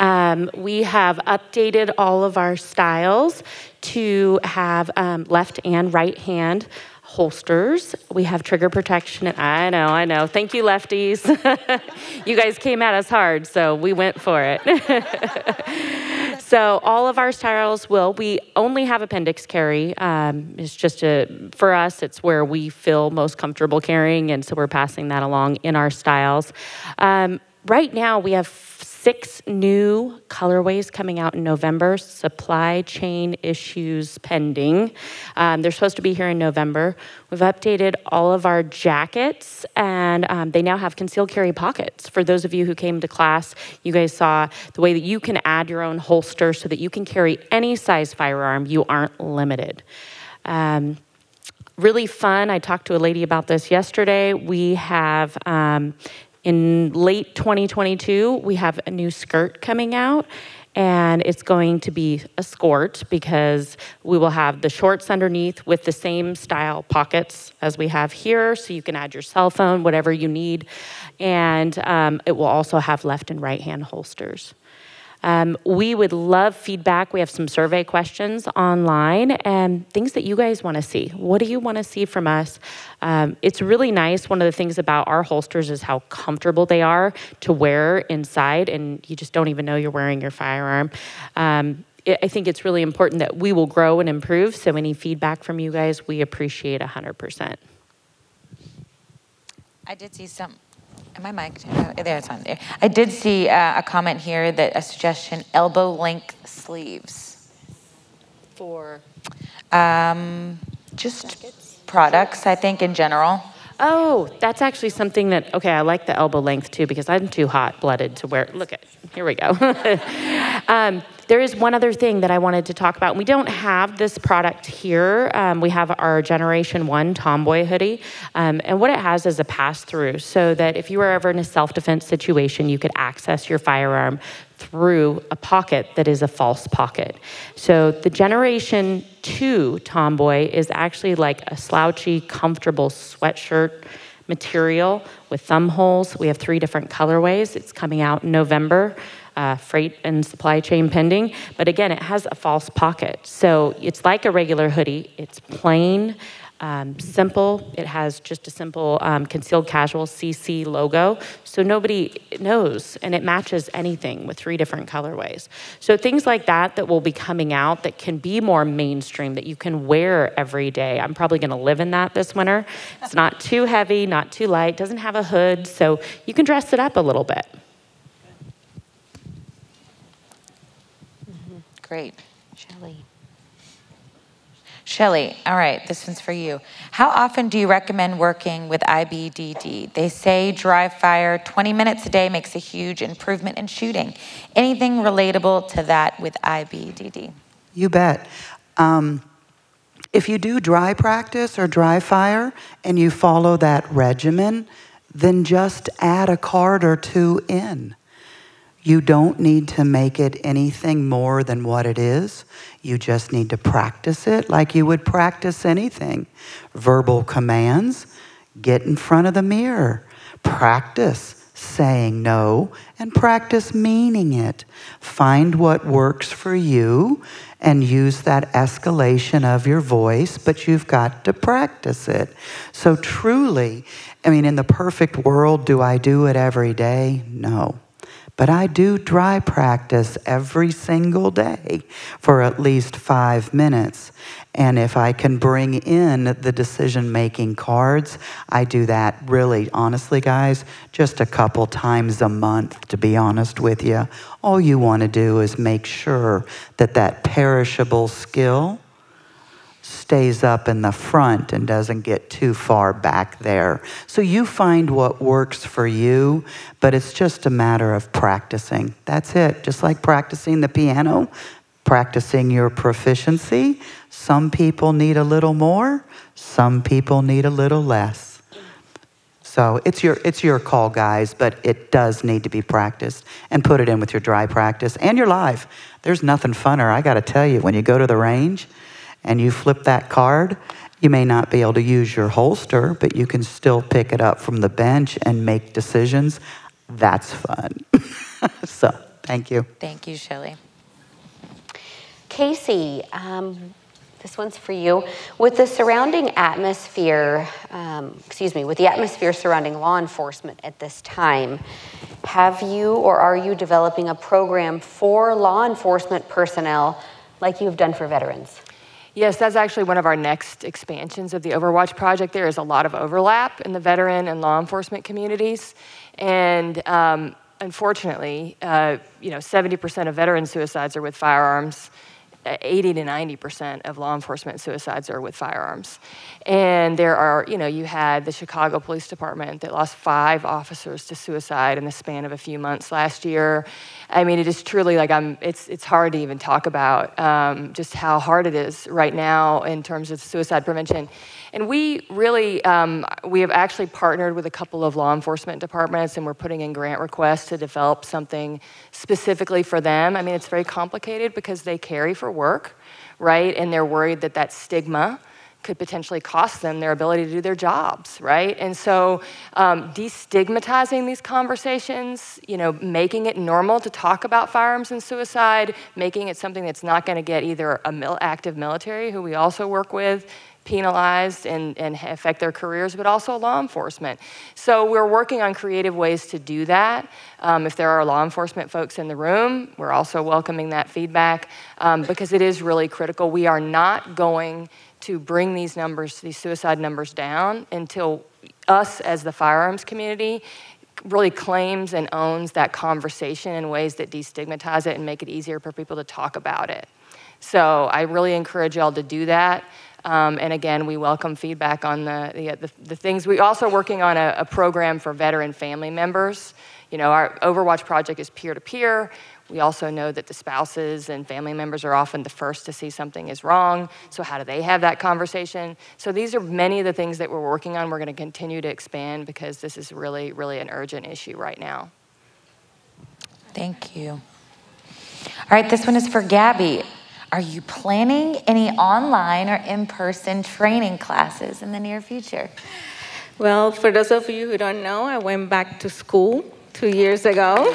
[SPEAKER 3] Um, we have updated all of our styles to have um, left and right hand holsters. We have trigger protection. I know, I know. Thank you, lefties. [LAUGHS] you guys came at us hard, so we went for it. [LAUGHS] so all of our styles will. We only have appendix carry. Um, it's just a for us. It's where we feel most comfortable carrying, and so we're passing that along in our styles. Um, right now, we have six new colorways coming out in November. Supply chain issues pending. Um, they're supposed to be here in November. We've updated all of our jackets, and um, they now have concealed carry pockets. For those of you who came to class, you guys saw the way that you can add your own holster so that you can carry any size firearm. You aren't limited. Um, really fun. I talked to a lady about this yesterday. We have um, in late 2022, we have a new skirt coming out, and it's going to be a skirt because we will have the shorts underneath with the same style pockets as we have here, so you can add your cell phone, whatever you need. And um, it will also have left and right hand holsters. Um, we would love feedback. We have some survey questions online and things that you guys want to see. What do you want to see from us? Um, it's really nice. One of the things about our holsters is how comfortable they are to wear inside, and you just don't even know you're wearing your firearm. Um, I think it's really important that we will grow and improve. So, any feedback from you guys, we appreciate 100%.
[SPEAKER 2] I did see some Am I mic'd? Oh, there, it's on there. I did see uh, a comment here that a suggestion elbow length sleeves.
[SPEAKER 3] For?
[SPEAKER 2] Um, just Jackets? products, I think, in general.
[SPEAKER 3] Oh, that's actually something that, okay, I like the elbow length too because I'm too hot blooded to wear. Look at, here we go. [LAUGHS] um, there is one other thing that I wanted to talk about. We don't have this product here. Um, we have our Generation 1 Tomboy hoodie. Um, and what it has is a pass through so that if you were ever in a self defense situation, you could access your firearm through a pocket that is a false pocket. So the Generation 2 Tomboy is actually like a slouchy, comfortable sweatshirt material with thumb holes. We have three different colorways. It's coming out in November uh, freight and supply chain pending. But again, it has a false pocket. So it's like a regular hoodie, it's plain. Um, simple. It has just a simple um, concealed casual CC logo, so nobody knows, and it matches anything with three different colorways. So things like that that will be coming out that can be more mainstream that you can wear every day. I'm probably going to live in that this winter. It's not too heavy, not too light, doesn't have a hood, so you can dress it up a little bit.
[SPEAKER 2] Great. Shelly. Shelly, all right, this one's for you. How often do you recommend working with IBDD? They say dry fire 20 minutes a day makes a huge improvement in shooting. Anything relatable to that with IBDD?
[SPEAKER 7] You bet. Um, if you do dry practice or dry fire and you follow that regimen, then just add a card or two in. You don't need to make it anything more than what it is. You just need to practice it like you would practice anything. Verbal commands, get in front of the mirror, practice saying no, and practice meaning it. Find what works for you and use that escalation of your voice, but you've got to practice it. So, truly, I mean, in the perfect world, do I do it every day? No. But I do dry practice every single day for at least five minutes. And if I can bring in the decision making cards, I do that really, honestly, guys, just a couple times a month, to be honest with you. All you want to do is make sure that that perishable skill stays up in the front and doesn't get too far back there. So you find what works for you, but it's just a matter of practicing. That's it. Just like practicing the piano, practicing your proficiency. Some people need a little more, some people need a little less. So it's your it's your call, guys, but it does need to be practiced and put it in with your dry practice and your live. There's nothing funner, I got to tell you, when you go to the range and you flip that card, you may not be able to use your holster, but you can still pick it up from the bench and make decisions. That's fun. [LAUGHS] so, thank you.
[SPEAKER 2] Thank you, Shelly.
[SPEAKER 1] Casey, um, this one's for you. With the surrounding atmosphere, um, excuse me, with the atmosphere surrounding law enforcement at this time, have you or are you developing a program for law enforcement personnel like you've done for veterans?
[SPEAKER 6] Yes, that's actually one of our next expansions of the Overwatch project. There is a lot of overlap in the veteran and law enforcement communities, and um, unfortunately, uh, you know, 70% of veteran suicides are with firearms. 80 to 90 percent of law enforcement suicides are with firearms. And there are, you know, you had the Chicago Police Department that lost five officers to suicide in the span of a few months last year. I mean, it is truly like I'm, it's, it's hard to even talk about um, just how hard it is right now in terms of suicide prevention. And we really, um, we have actually partnered with a couple of law enforcement departments and we're putting in grant requests to develop something specifically for them. I mean, it's very complicated because they carry for work, right? And they're worried that that stigma could potentially cost them their ability to do their jobs, right? And so um, destigmatizing these conversations, you know, making it normal to talk about firearms and suicide, making it something that's not going to get either a mil- active military, who we also work with, penalized and, and affect their careers, but also law enforcement. So we're working on creative ways to do that. Um, if there are law enforcement folks in the room, we're also welcoming that feedback um, because it is really critical. We are not going to bring these numbers, these suicide numbers down until us as the firearms community really claims and owns that conversation in ways that destigmatize it and make it easier for people to talk about it. So I really encourage y'all to do that. Um, and again, we welcome feedback on the, the, the, the things. We're also working on a, a, program for veteran family members. You know, our Overwatch project is peer to peer. We also know that the spouses and family members are often the first to see something is wrong. So, how do they have that conversation? So, these are many of the things that we're working on. We're going to continue to expand because this is really, really an urgent issue right now.
[SPEAKER 2] Thank you. All right, this one is for Gabby. Are you planning any online or in person training classes in the near future?
[SPEAKER 5] Well, for those of you who don't know, I went back to school two years ago [LAUGHS]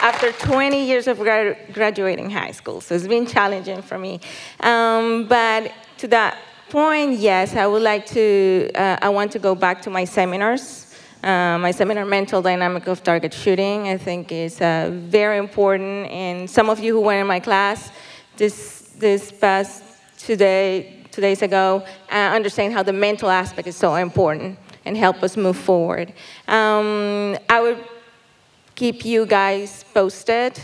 [SPEAKER 5] after 20 years of graduating high school. So it's been challenging for me. Um, but to that point, yes, I would like to, uh, I want to go back to my seminars uh, my seminar, Mental Dynamic of Target Shooting, I think is uh, very important. And some of you who went in my class this, this past two, day, two days ago uh, understand how the mental aspect is so important and help us move forward. Um, I would keep you guys posted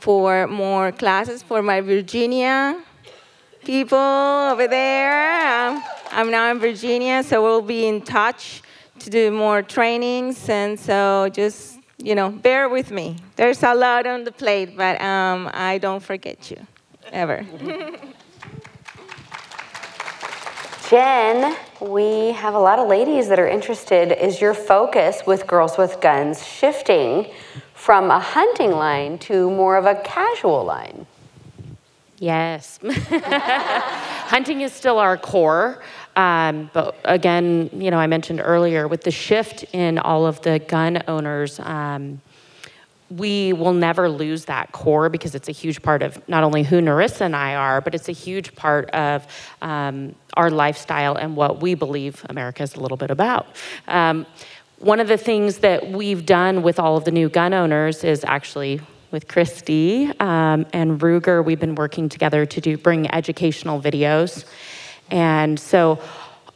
[SPEAKER 5] for more classes for my Virginia people over there. Um, I'm now in Virginia, so we'll be in touch to do more trainings, and so just you know, bear with me. There's a lot on the plate, but um, I don't forget you, ever. [LAUGHS]
[SPEAKER 1] Jen, we have a lot of ladies that are interested. Is your focus with Girls with Guns shifting from a hunting line to more of a casual line?
[SPEAKER 3] Yes. [LAUGHS] Hunting is still our core. Um, but again, you know, I mentioned earlier with the shift in all of the gun owners, um, we will never lose that core because it's a huge part of not only who Narissa and I are, but it's a huge part of um, our lifestyle and what we believe America is a little bit about. Um, one of the things that we've done with all of the new gun owners is actually with Christy um, and Ruger, we've been working together to do bring educational videos. And so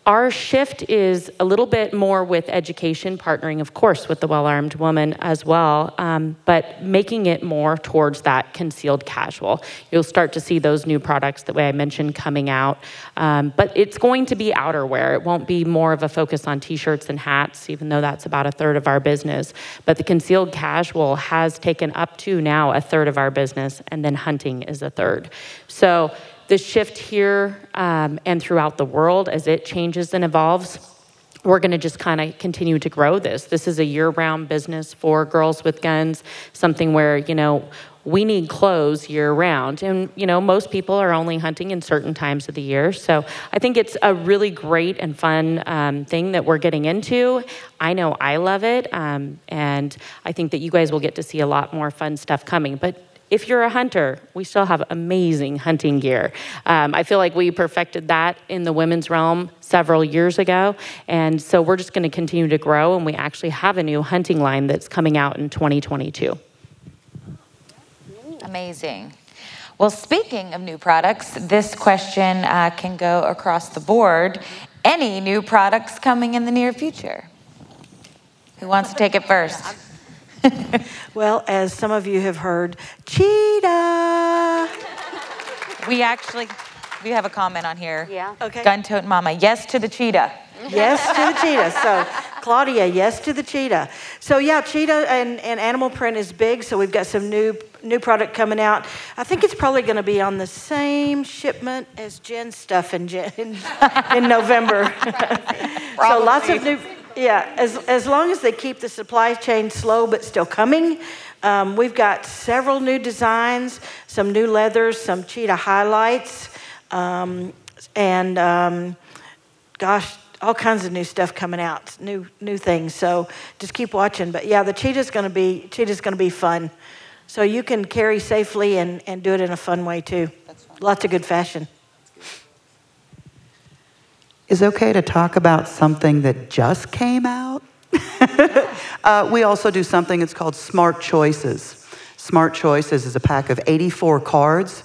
[SPEAKER 3] our shift is a little bit more with education, partnering, of course, with the well armed woman as well, um, but making it more towards that concealed casual. You'll start to see those new products, the way I mentioned, coming out. Um, but it's going to be outerwear. It won't be more of a focus on t shirts and hats, even though that's about a third of our business. But the concealed casual has taken up to now a third of our business, and then hunting is a third. So the shift here um, and throughout the world as it changes and evolves we're going to just kind of continue to grow this. This is a year round business for Girls with Guns, something where, you know, we need clothes year round. And, you know, most people are only hunting in certain times of the year. So I think it's a really great and fun um, thing that we're getting into. I know I love it. Um, and I think that you guys will get to see a lot more fun stuff coming. But if you're a hunter, we still have amazing hunting gear. Um, I feel like we perfected that in the women's realm several years ago. And so we're just going to continue to grow. And we actually have a new hunting line that's coming out in 2022.
[SPEAKER 2] Amazing. Well, speaking of new products, this question uh, can go across the board. Any new products coming in the near future? Who wants to take it first? [LAUGHS]
[SPEAKER 8] well, as some of you have heard, cheetah.
[SPEAKER 2] We actually, we have a comment on here.
[SPEAKER 1] Yeah.
[SPEAKER 8] Okay.
[SPEAKER 2] Gun tote mama, yes to the cheetah.
[SPEAKER 8] Yes to the [LAUGHS] cheetah. So, Claudia, yes to the cheetah. So, yeah, cheetah and, and animal print is big. So, we've got some new new product coming out. I think it's probably going to be on the same shipment as Jen's stuff in, Jen, [LAUGHS] in November. so, lots of new yeah, as, as long as they keep the supply chain slow but still coming. Um, we've got several new designs, some new leathers, some cheetah highlights, um, and um, gosh, all kinds of new stuff coming out, new new things. So just keep watching. But yeah, the cheetah's going to be cheetah's going to be fun. So you can carry safely and, and do it in a fun way too. Lots of good fashion
[SPEAKER 7] is okay to talk about something that just came out? [LAUGHS] uh, we also do something, it's called Smart Choices. Smart Choices is a pack of 84 cards.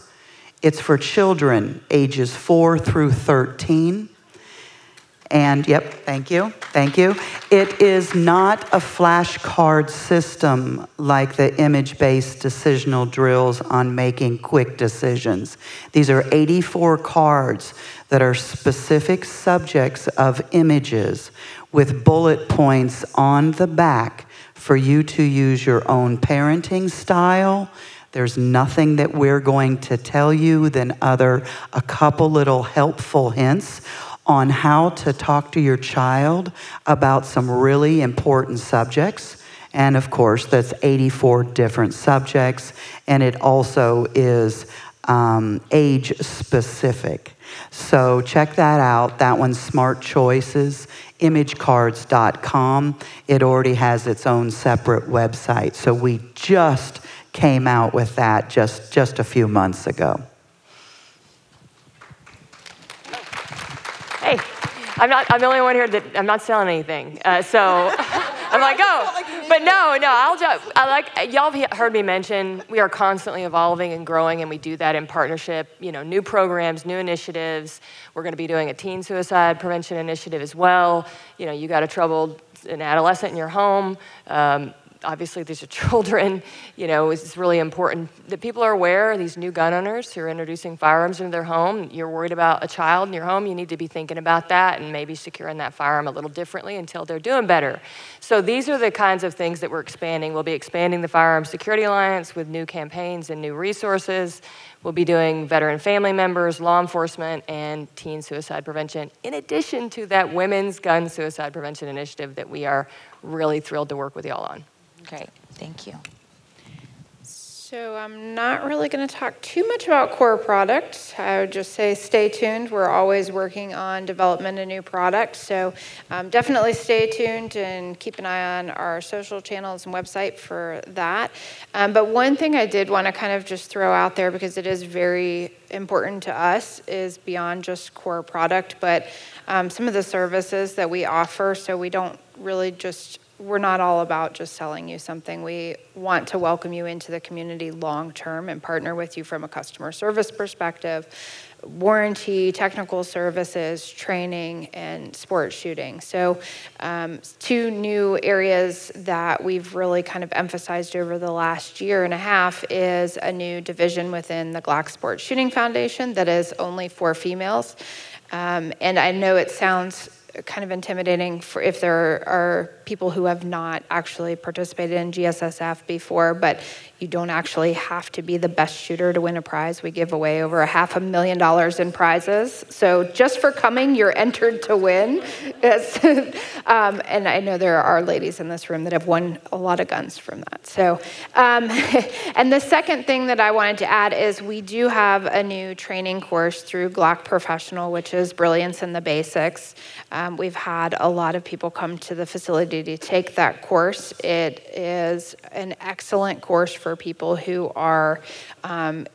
[SPEAKER 7] It's for children ages 4 through 13. And yep, thank you, thank you. It is not a flashcard system like the image based decisional drills on making quick decisions. These are 84 cards that are specific subjects of images with bullet points on the back for you to use your own parenting style. There's nothing that we're going to tell you than other a couple little helpful hints on how to talk to your child about some really important subjects. And of course, that's 84 different subjects, and it also is um, age specific. So check that out. That one's Smart Choices, imagecards.com. It already has its own separate website. So we just came out with that just, just a few months ago.
[SPEAKER 6] Hey, I'm not. I'm the only one here that I'm not selling anything. Uh, so [LAUGHS] I'm like, oh, but no, no. I'll just. I like y'all have heard me mention we are constantly evolving and growing, and we do that in partnership. You know, new programs, new initiatives. We're going to be doing a teen suicide prevention initiative as well. You know, you got a troubled an adolescent in your home. Um, obviously these are [LAUGHS] children, you know, it's really important that people are aware, these new gun owners who are introducing firearms into their home, you're worried about a child in your home, you need to be thinking about that and maybe securing that firearm a little differently until they're doing better. So these are the kinds of things that we're expanding. We'll be expanding the Firearm Security Alliance with new campaigns and new resources. We'll be doing veteran family members, law enforcement, and teen suicide prevention, in addition to that women's gun suicide prevention initiative that we are really thrilled to work with y'all on.
[SPEAKER 2] Great, thank you.
[SPEAKER 4] So I'm not really going to talk too much about core products. I would just say stay tuned. We're always working on development of new products. So um, definitely stay tuned and keep an eye on our social channels and website for that. Um, but one thing I did want to kind of just throw out there because it is very important to us is beyond just core product, but um, some of the services that we offer. So we don't really just we're not all about just selling you something. We want to welcome you into the community long term and partner with you from a customer service perspective, warranty, technical services, training, and sports shooting. So, um, two new areas that we've really kind of emphasized over the last year and a half is a new division within the Glock Sports Shooting Foundation that is only for females. Um, and I know it sounds kind of intimidating for if there are people who have not actually participated in GSSF before, but you don't actually have to be the best shooter to win a prize. We give away over a half a million dollars in prizes. So just for coming, you're entered to win. [LAUGHS] um, and I know there are ladies in this room that have won a lot of guns from that. So, um, [LAUGHS] and the second thing that I wanted to add is we do have a new training course through Glock Professional, which is Brilliance in the Basics. Um, we've had a lot of people come to the facility to take that course. It is an excellent course for people who are um,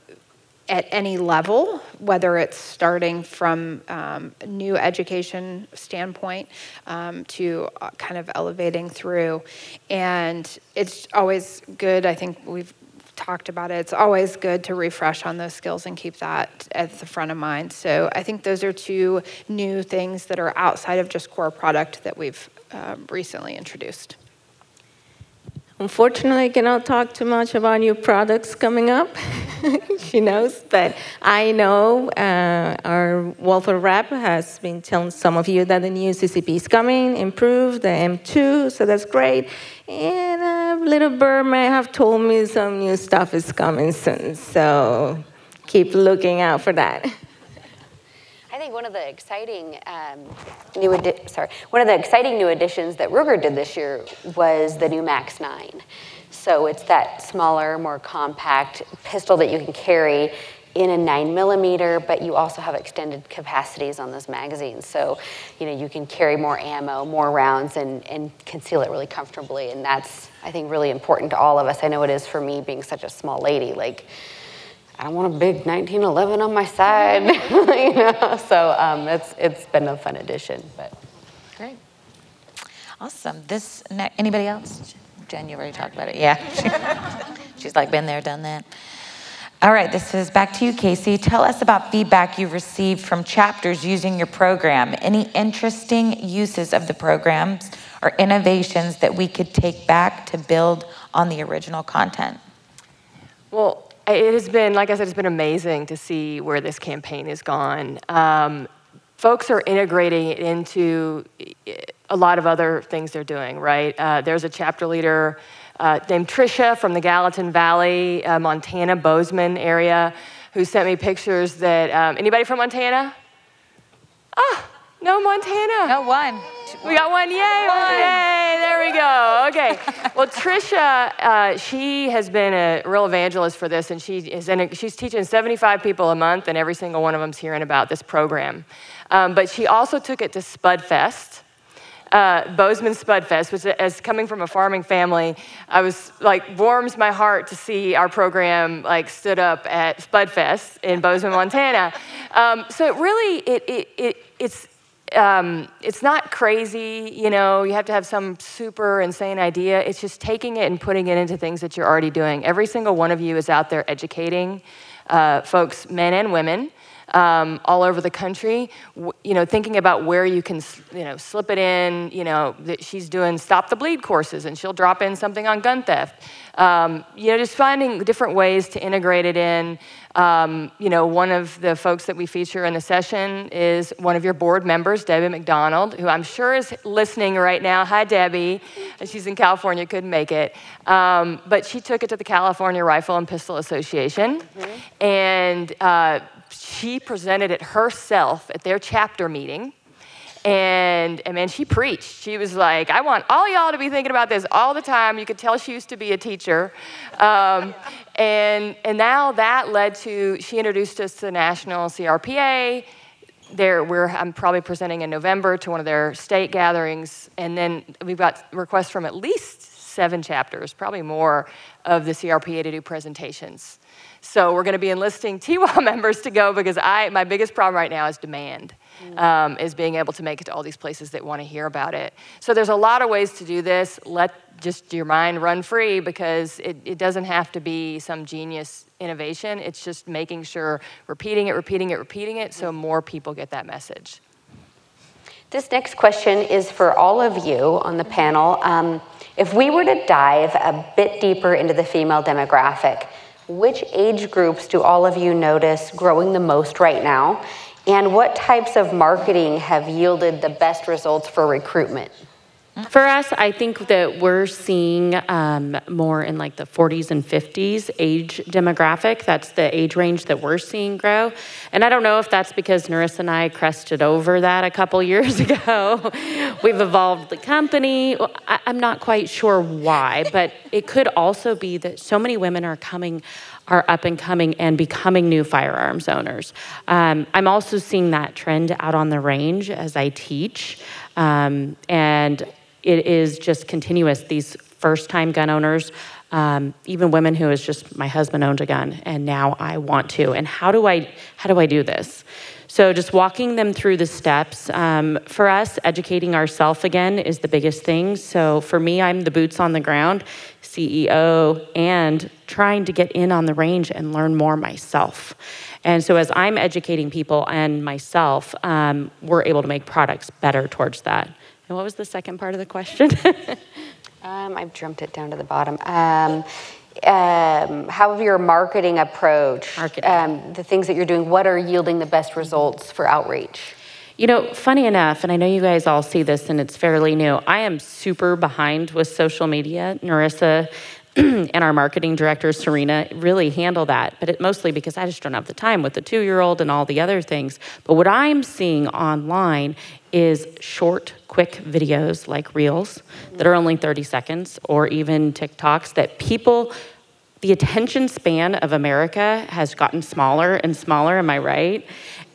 [SPEAKER 4] at any level, whether it's starting from um, new education standpoint um, to uh, kind of elevating through. And it's always good, I think we've talked about it, it's always good to refresh on those skills and keep that at the front of mind. So I think those are two new things that are outside of just core product that we've um, recently introduced.
[SPEAKER 5] Unfortunately, I cannot talk too much about new products coming up. [LAUGHS] she knows, but I know uh, our Walther rep has been telling some of you that the new CCP is coming, improved, the M2, so that's great. And uh, little bird may have told me some new stuff is coming soon, so keep looking out for that.
[SPEAKER 1] I think one of the exciting um, new adi- sorry one of the exciting new additions that Ruger did this year was the new Max 9. So it's that smaller, more compact pistol that you can carry in a nine millimeter, but you also have extended capacities on those magazines. So, you know, you can carry more ammo, more rounds, and, and conceal it really comfortably. And that's, I think, really important to all of us. I know it is for me being such a small lady. Like, I don't want a big 1911 on my side, [LAUGHS] you know. So um, it's it's been a fun addition. But
[SPEAKER 2] great, awesome. This anybody else? Jen, you already talked about it. Yeah, [LAUGHS] she's like been there, done that. All right, this is back to you, Casey. Tell us about feedback you've received from chapters using your program. Any interesting uses of the programs or innovations that we could take back to build on the original content?
[SPEAKER 6] Well, it has been, like I said, it's been amazing to see where this campaign has gone. Um, folks are integrating it into a lot of other things they're doing, right? Uh, there's a chapter leader uh, named Trisha from the Gallatin Valley, uh, Montana, Bozeman area, who sent me pictures that, um, anybody from Montana? Ah, no Montana.
[SPEAKER 2] No one.
[SPEAKER 6] We got one. Yay! One. Yay! There we go. Okay. Well, Trisha, uh, she has been a real evangelist for this, and she is in a, she's teaching 75 people a month, and every single one of them's hearing about this program. Um, but she also took it to Spudfest. Uh, Bozeman Spudfest, which as coming from a farming family, I was like warms my heart to see our program like stood up at Spudfest in [LAUGHS] Bozeman, Montana. Um, so it really it, it, it it's um, it's not crazy, you know, you have to have some super insane idea. It's just taking it and putting it into things that you're already doing. Every single one of you is out there educating uh, folks, men and women, um, all over the country, w- you know, thinking about where you can, you know, slip it in. You know, that she's doing stop the bleed courses, and she'll drop in something on gun theft. Um, you know, just finding different ways to integrate it in. Um, you know, one of the folks that we feature in the session is one of your board members, Debbie McDonald, who I'm sure is listening right now. Hi, Debbie. She's in California, couldn't make it. Um, but she took it to the California Rifle and Pistol Association, mm-hmm. and uh, she presented it herself at their chapter meeting. And, and man, she preached. She was like, I want all y'all to be thinking about this all the time. You could tell she used to be a teacher. Um, and, and now that led to, she introduced us to the National CRPA. There, we're, I'm probably presenting in November to one of their state gatherings. And then we've got requests from at least seven chapters, probably more, of the CRPA to do presentations. So we're going to be enlisting [LAUGHS] TWA members to go because I my biggest problem right now is demand. Um, is being able to make it to all these places that want to hear about it. So there's a lot of ways to do this. Let just your mind run free because it, it doesn't have to be some genius innovation. It's just making sure repeating it, repeating it, repeating it so more people get that message.
[SPEAKER 1] This next question is for all of you on the panel. Um, if we were to dive a bit deeper into the female demographic, which age groups do all of you notice growing the most right now? And what types of marketing have yielded the best results for recruitment?
[SPEAKER 3] For us, I think that we're seeing um, more in like the 40s and 50s age demographic. That's the age range that we're seeing grow. And I don't know if that's because Narissa and I crested over that a couple [LAUGHS] years ago. We've evolved the company. I, I'm not quite sure why, but it could also be that so many women are coming are up and coming and becoming new firearms owners. Um, I'm also seeing that trend out on the range as I teach. Um, and it is just continuous. These first time gun owners, um, even women who is just my husband owned a gun and now I want to. And how do I how do I do this? So just walking them through the steps. Um, for us, educating ourselves again is the biggest thing. So for me, I'm the boots on the ground CEO and trying to get in on the range and learn more myself. And so as I'm educating people and myself, um, we're able to make products better towards that. And what was the second part of the question? [LAUGHS]
[SPEAKER 1] um, I've jumped it down to the bottom. Um, how your marketing approach, marketing. Um, the things that you're doing, what are yielding the best results for outreach?
[SPEAKER 3] You know, funny enough, and I know you guys all see this and it's fairly new, I am super behind with social media. Narissa [CLEARS THROAT] and our marketing director, Serena, really handle that, but it mostly because I just don't have the time with the two year old and all the other things. But what I'm seeing online is short, quick videos like Reels that are only 30 seconds or even TikToks that people, the attention span of America has gotten smaller and smaller, am I right?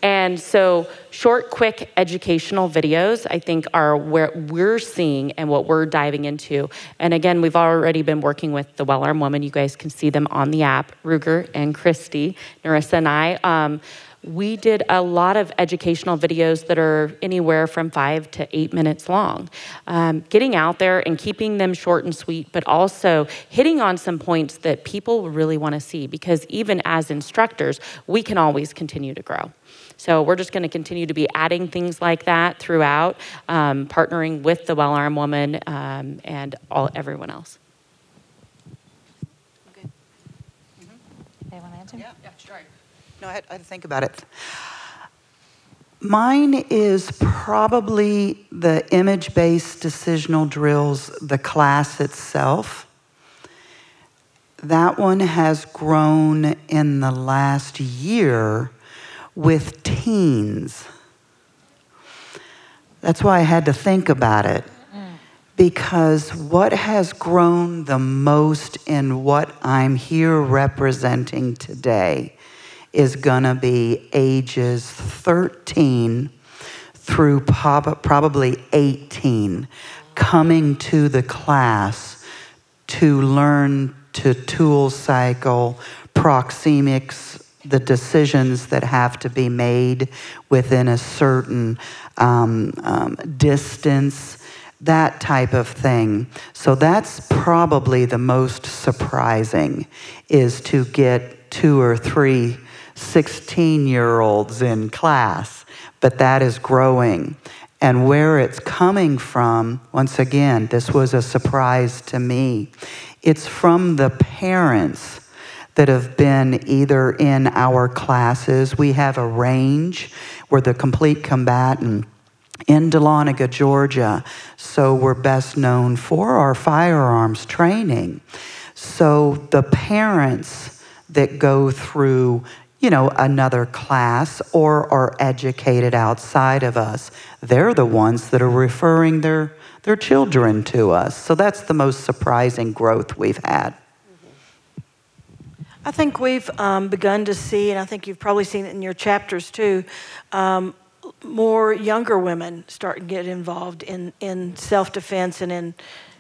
[SPEAKER 3] And so, short, quick educational videos, I think, are where we're seeing and what we're diving into. And again, we've already been working with the Well Armed Woman. You guys can see them on the app, Ruger and Christy, Narissa and I. Um, we did a lot of educational videos that are anywhere from five to eight minutes long. Um, getting out there and keeping them short and sweet, but also hitting on some points that people really want to see because even as instructors, we can always continue to grow. So we're just going to continue to be adding things like that throughout, um, partnering with the Well Armed Woman um, and all everyone else.
[SPEAKER 2] Okay. Mm-hmm. They want to answer?
[SPEAKER 7] Yeah, yeah, sure. No, I had, I had to think about it. Mine is probably the image based decisional drills, the class itself. That one has grown in the last year with teens. That's why I had to think about it. Because what has grown the most in what I'm here representing today is going to be ages 13 through probably 18 coming to the class to learn to tool cycle, proxemics, the decisions that have to be made within a certain um, um, distance, that type of thing. So that's probably the most surprising is to get two or three 16 year olds in class, but that is growing. And where it's coming from, once again, this was a surprise to me. It's from the parents that have been either in our classes. We have a range. We're the complete combatant in Dahlonega, Georgia. So we're best known for our firearms training. So the parents that go through, you know, another class or are educated outside of us, they're the ones that are referring their, their children to us. So that's the most surprising growth we've had.
[SPEAKER 8] I think we've um, begun to see, and I think you've probably seen it in your chapters too, um, more younger women start to get involved in, in self defense and in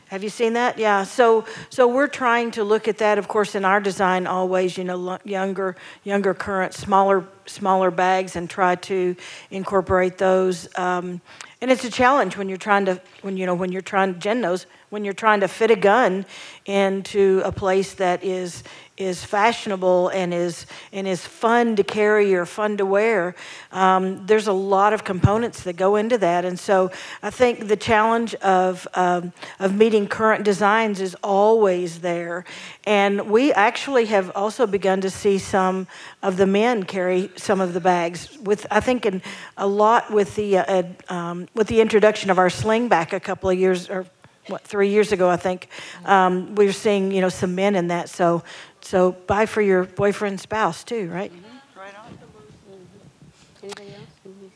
[SPEAKER 8] Have you seen that? Yeah. So so we're trying to look at that, of course, in our design always. You know, younger younger current, smaller smaller bags, and try to incorporate those. Um, and it's a challenge when you're trying to when you know when you're trying. Jen knows when you're trying to fit a gun into a place that is is fashionable and is and is fun to carry or fun to wear. Um, there's a lot of components that go into that, and so I think the challenge of um, of meeting current designs is always there. And we actually have also begun to see some of the men carry some of the bags. With I think in a lot with the uh, um, with the introduction of our slingback a couple of years or what three years ago, I think, um, we were seeing you know some men in that. So so buy for your boyfriend, spouse too, right? Mm-hmm. Right on.
[SPEAKER 4] Anybody else?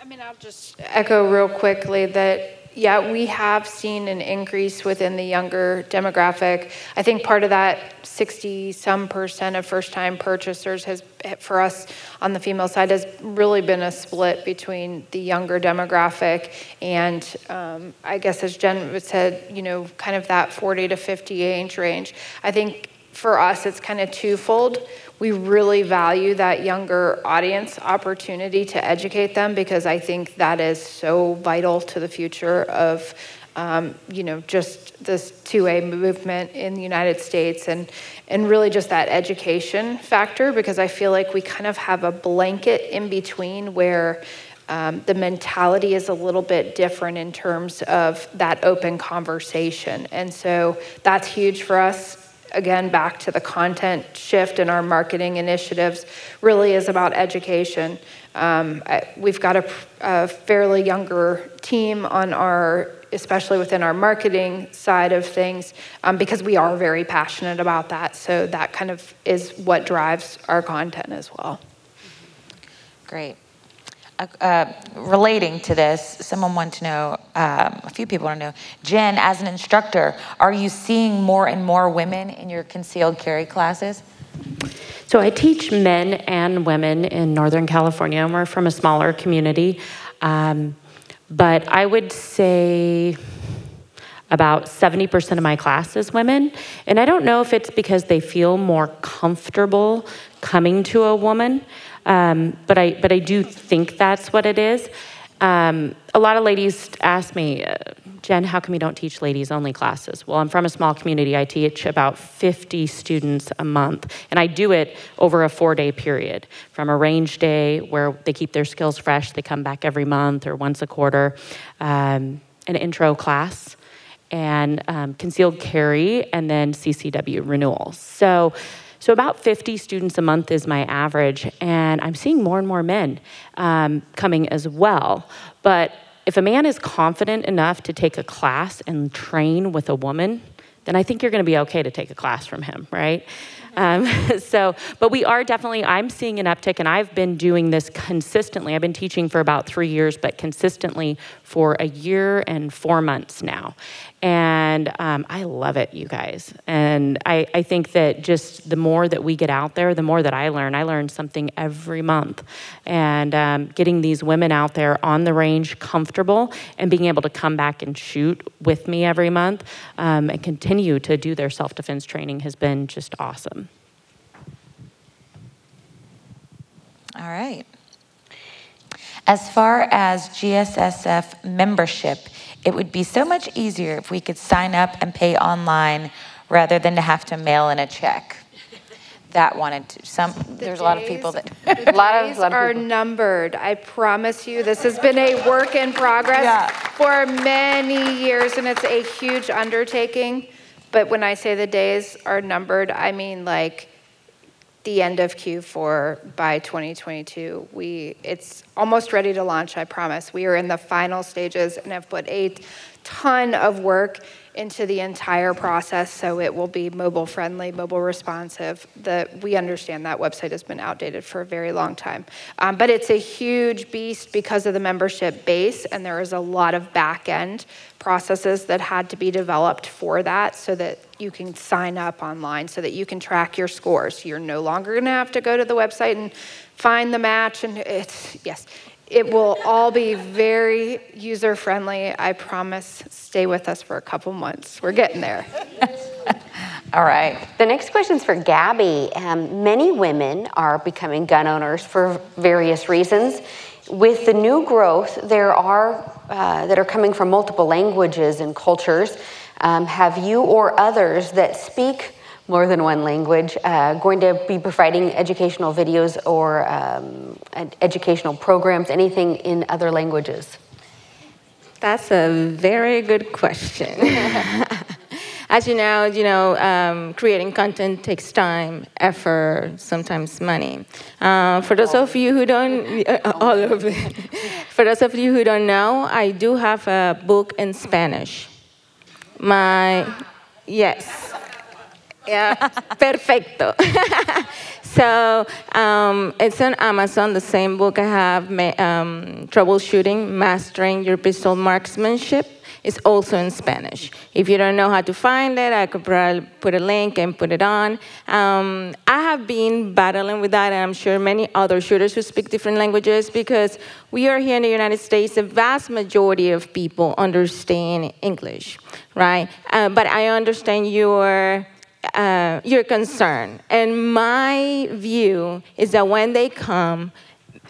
[SPEAKER 4] I mean, I'll just echo real quickly that yeah, we have seen an increase within the younger demographic. I think part of that 60 some percent of first time purchasers has, for us on the female side, has really been a split between the younger demographic and um, I guess, as Jen said, you know, kind of that 40 to 50 age range. I think for us, it's kind of twofold. We really value that younger audience opportunity to educate them because I think that is so vital to the future of, um, you know, just this 2A movement in the United States and, and really just that education factor because I feel like we kind of have a blanket in between where um, the mentality is a little bit different in terms of that open conversation. And so that's huge for us again, back to the content shift in our marketing initiatives, really is about education. Um, I, we've got a, a, fairly younger team on our, especially within our marketing side of things, um, because we are very passionate about that. So that kind of is what drives our content as well.
[SPEAKER 2] Great. Uh, relating to this, someone wanted to know, um, a few people want to know, Jen, as an instructor, are you seeing more and more women in your concealed carry classes?
[SPEAKER 3] So I teach men and women in Northern California, and we're from a smaller community. Um, but I would say about 70% of my class is women. And I don't know if it's because they feel more comfortable coming to a woman. Um, but I but I do think that's what it is. Um, a lot of ladies ask me, uh, Jen, how come you don't teach ladies only classes? Well, I'm from a small community. I teach about 50 students a month, and I do it over a four day period from a range day where they keep their skills fresh, they come back every month or once a quarter, um, an intro class, and um, concealed carry, and then CCW renewals. So so about 50 students a month is my average, and I'm seeing more and more men um, coming as well. But if a man is confident enough to take a class and train with a woman, then I think you're going to be okay to take a class from him, right? Um, [LAUGHS] so, but we are definitely, I'm seeing an uptick, and I've been doing this consistently. I've been teaching for about three years, but consistently for a year and four months now. And um, I love it, you guys. And I, I think that just the more that we get out there, the more that I learn. I learn something every month. And um, getting these women out there on the range comfortable and being able to come back and shoot with me every month um, and continue to do their self defense training has been just awesome.
[SPEAKER 2] All right. As far as GSSF membership, it would be so much easier if we could sign up and pay online rather than to have to mail in a check. That wanted to. Some the there's a lot of people that [LAUGHS]
[SPEAKER 4] a lot of, a lot of are people. numbered. I promise you, this has been a work in progress yeah. for many years, and it's a huge undertaking. But when I say the days are numbered, I mean like the end of Q4 by 2022. We it's almost ready to launch, I promise. We are in the final stages and have put a ton of work into the entire process so it will be mobile friendly, mobile responsive. The, we understand that website has been outdated for a very long time. Um, but it's a huge beast because of the membership base, and there is a lot of back end processes that had to be developed for that so that you can sign up online so that you can track your scores. You're no longer going to have to go to the website and find the match and it's yes it will all be very user friendly. I promise. Stay with us for a couple months. We're getting there. [LAUGHS]
[SPEAKER 2] All right.
[SPEAKER 1] The next question is for Gabby. Um, many women are becoming gun owners for various reasons. With the new growth, there are uh, that are coming from multiple languages and cultures. Um, have you or others that speak more than one language uh, going to be providing educational videos or um, educational programs, anything in other languages?
[SPEAKER 5] That's a very good question. [LAUGHS] As you know, you know, um, creating content takes time, effort, sometimes money. Uh, for those of you who don't, uh, [LAUGHS] all of it. [LAUGHS] For those of you who don't know, I do have a book in Spanish. My, yes, yeah, perfecto. [LAUGHS] so um, it's on Amazon. The same book I have, um, troubleshooting, mastering your pistol marksmanship is also in Spanish. If you don't know how to find it, I could probably put a link and put it on. Um, I have been battling with that, and I'm sure many other shooters who speak different languages because we are here in the United States, the vast majority of people understand English, right? Uh, but I understand your uh, your concern. And my view is that when they come,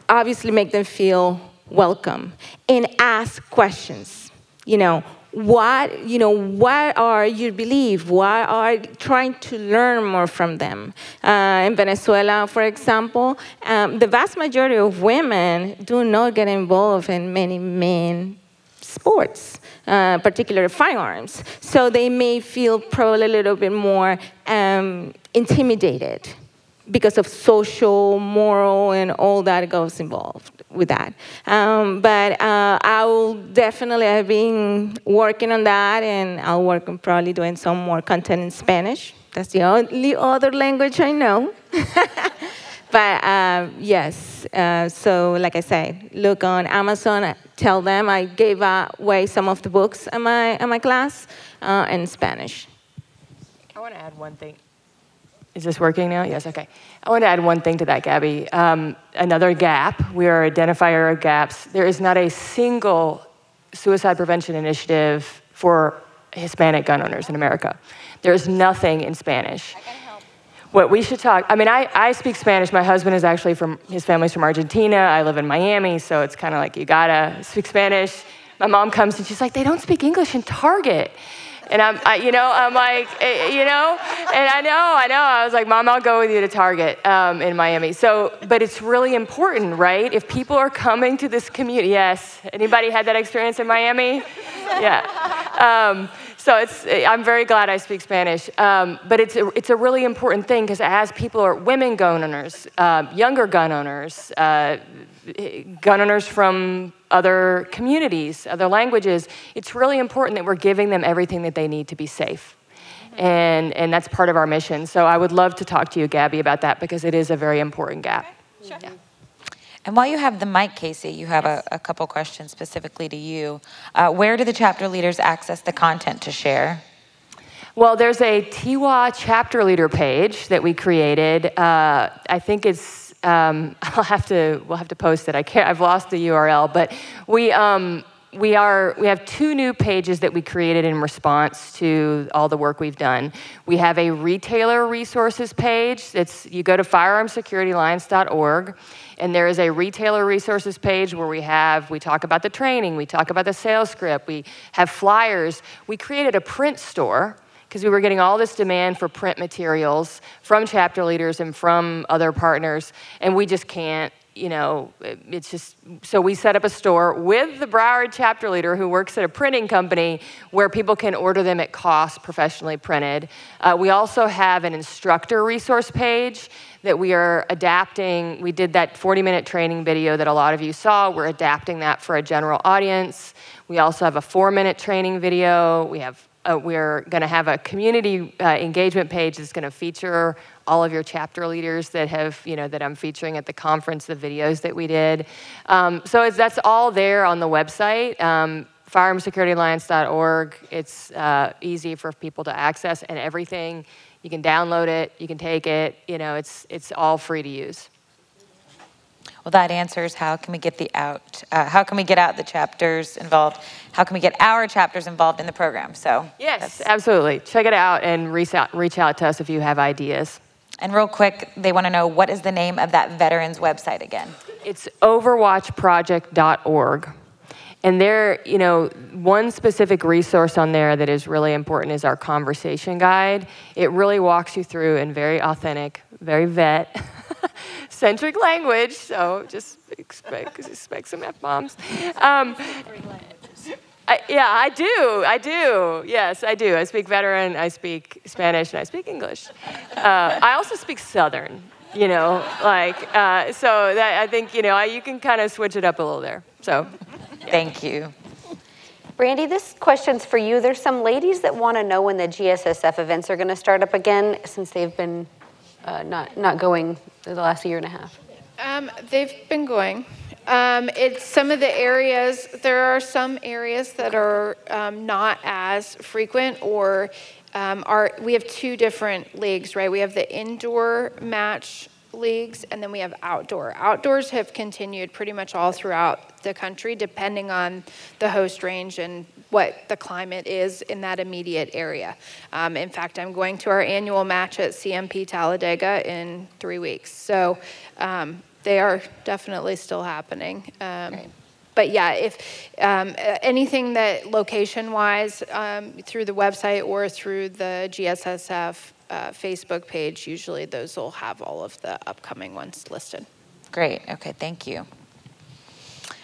[SPEAKER 5] obviously make them feel welcome and ask questions. You know, what you know what are you believe what are trying to learn more from them. Uh, in venezuela for example um, the vast majority of women do not get involved in many men sports uh, particularly firearms so they may feel probably a little bit more um, intimidated because of social moral and all that goes involved with that. Um, but uh, I will definitely have been working on that, and I'll work on probably doing some more content in Spanish. That's the only other language I know. [LAUGHS] but uh, yes, uh, so like I say, look on Amazon. Tell them I gave away some of the books in my in my class uh, in Spanish.
[SPEAKER 6] I want to add one thing. Is this working now? Yes, okay. I want to add one thing to that, Gabby. Um, another gap, we are identifier of gaps. There is not a single suicide prevention initiative for Hispanic gun owners in America. There is nothing in Spanish. What we should talk, I mean, I, I speak Spanish. My husband is actually from, his family's from Argentina. I live in Miami, so it's kind of like you gotta speak Spanish. My mom comes and she's like, they don't speak English in Target. And I'm, I, you know, I'm like, eh, you know, and I know, I know. I was like, Mom, I'll go with you to Target um, in Miami. So, but it's really important, right? If people are coming to this community, yes. Anybody had that experience in Miami? Yeah. Um, so it's, I'm very glad I speak Spanish. Um, but it's a, it's a really important thing because as people are women gun owners, uh, younger gun owners, uh, gun owners from other communities, other languages, it's really important that we're giving them everything that they need to be safe. And, and that's part of our mission. So I would love to talk to you, Gabby, about that because it is a very important gap.
[SPEAKER 2] Okay. Sure. Yeah. And while you have the mic, Casey, you have yes. a, a, couple questions specifically to you. Uh, where do the chapter leaders access the content to share?
[SPEAKER 6] Well, there's a TIWA chapter leader page that we created. Uh, I think it's um, [LAUGHS] I'll have to, we'll have to post it. I can't, I've lost the URL, but we, um, we are we have two new pages that we created in response to all the work we've done we have a retailer resources page it's you go to firearmsecurityalliance.org and there is a retailer resources page where we have we talk about the training we talk about the sales script we have flyers we created a print store because we were getting all this demand for print materials from chapter leaders and from other partners, and we just can't you know, it's just so we set up a store with the Broward chapter leader who works at a printing company where people can order them at cost, professionally printed. Uh, we also have an instructor resource page that we are adapting. We did that 40 minute training video that a lot of you saw. We're adapting that for a general audience. We also have a four minute training video. We have uh, we're going to have a community uh, engagement page that's going to feature all of your chapter leaders that have, you know, that I'm featuring at the conference, the videos that we did. Um, so that's all there on the website. Um, firearmsecurityalliance.org. It's uh, easy for people to access and everything. You can download it, you can take it, you know, it's, it's all free to use.
[SPEAKER 2] Well, that answers how can we get the out, uh, how can we get out the chapters involved? How can we get our chapters involved in the program? So
[SPEAKER 6] yes, absolutely. Check it out and reach out, reach out to us if you have ideas.
[SPEAKER 2] And real quick, they want to know what is the name of that veterans website again?
[SPEAKER 6] It's overwatchproject.org. And there, you know, one specific resource on there that is really important is our conversation guide. It really walks you through in very authentic, very vet [LAUGHS] centric language. So just expect, expect some F bombs. Um, I, yeah, I do. I do. Yes, I do. I speak veteran, I speak Spanish, and I speak English. Uh, I also speak Southern, you know, like, uh, so that, I think, you know, I, you can kind of switch it up a little there. So.
[SPEAKER 2] Thank you.
[SPEAKER 1] Brandy, this question's for you. There's some ladies that want to know when the GSSF events are going to start up again since they've been uh, not, not going the last year and a half.
[SPEAKER 4] Um, they've been going. Um, it's some of the areas, there are some areas that are um, not as frequent or um, are, we have two different leagues, right? We have the indoor match leagues and then we have outdoor. Outdoors have continued pretty much all throughout the country, depending on the host range and what the climate is in that immediate area. Um, in fact, I'm going to our annual match at CMP Talladega in three weeks. So um, they are definitely still happening. Um, But yeah, if um, anything that location wise um, through the website or through the GSSF uh, Facebook page, usually those will have all of the upcoming ones listed.
[SPEAKER 2] Great. Okay, thank you.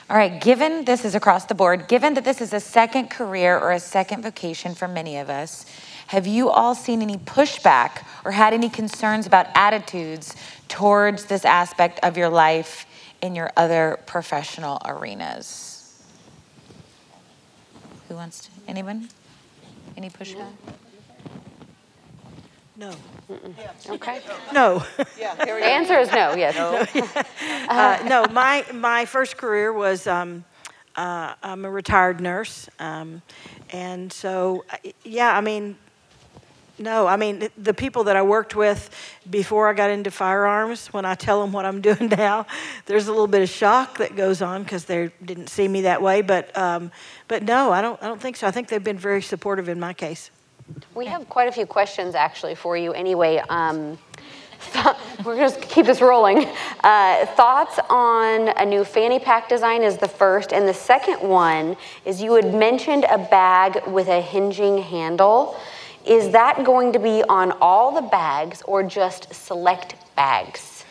[SPEAKER 2] All right, given this is across the board, given that this is a second career or a second vocation for many of us, have you all seen any pushback or had any concerns about attitudes towards this aspect of your life in your other professional arenas? Who wants to? Anyone? Any pushback?
[SPEAKER 8] No.
[SPEAKER 1] Okay.
[SPEAKER 8] No. [LAUGHS]
[SPEAKER 1] The answer is no, yes. [LAUGHS]
[SPEAKER 8] Uh, no, my, my first career was um, uh, I'm a retired nurse. Um, and so, uh, yeah, I mean, no, I mean, the people that I worked with before I got into firearms, when I tell them what I'm [LAUGHS] doing now, there's a little bit of shock that goes on because they didn't see me that way. But, um, but no, I don't, I don't think so. I think they've been very supportive in my case.
[SPEAKER 1] We have quite a few questions actually for you anyway. Um, [LAUGHS] we're going to keep this rolling. Uh, thoughts on a new fanny pack design is the first, and the second one is you had mentioned a bag with a hinging handle. Is that going to be on all the bags or just select bags?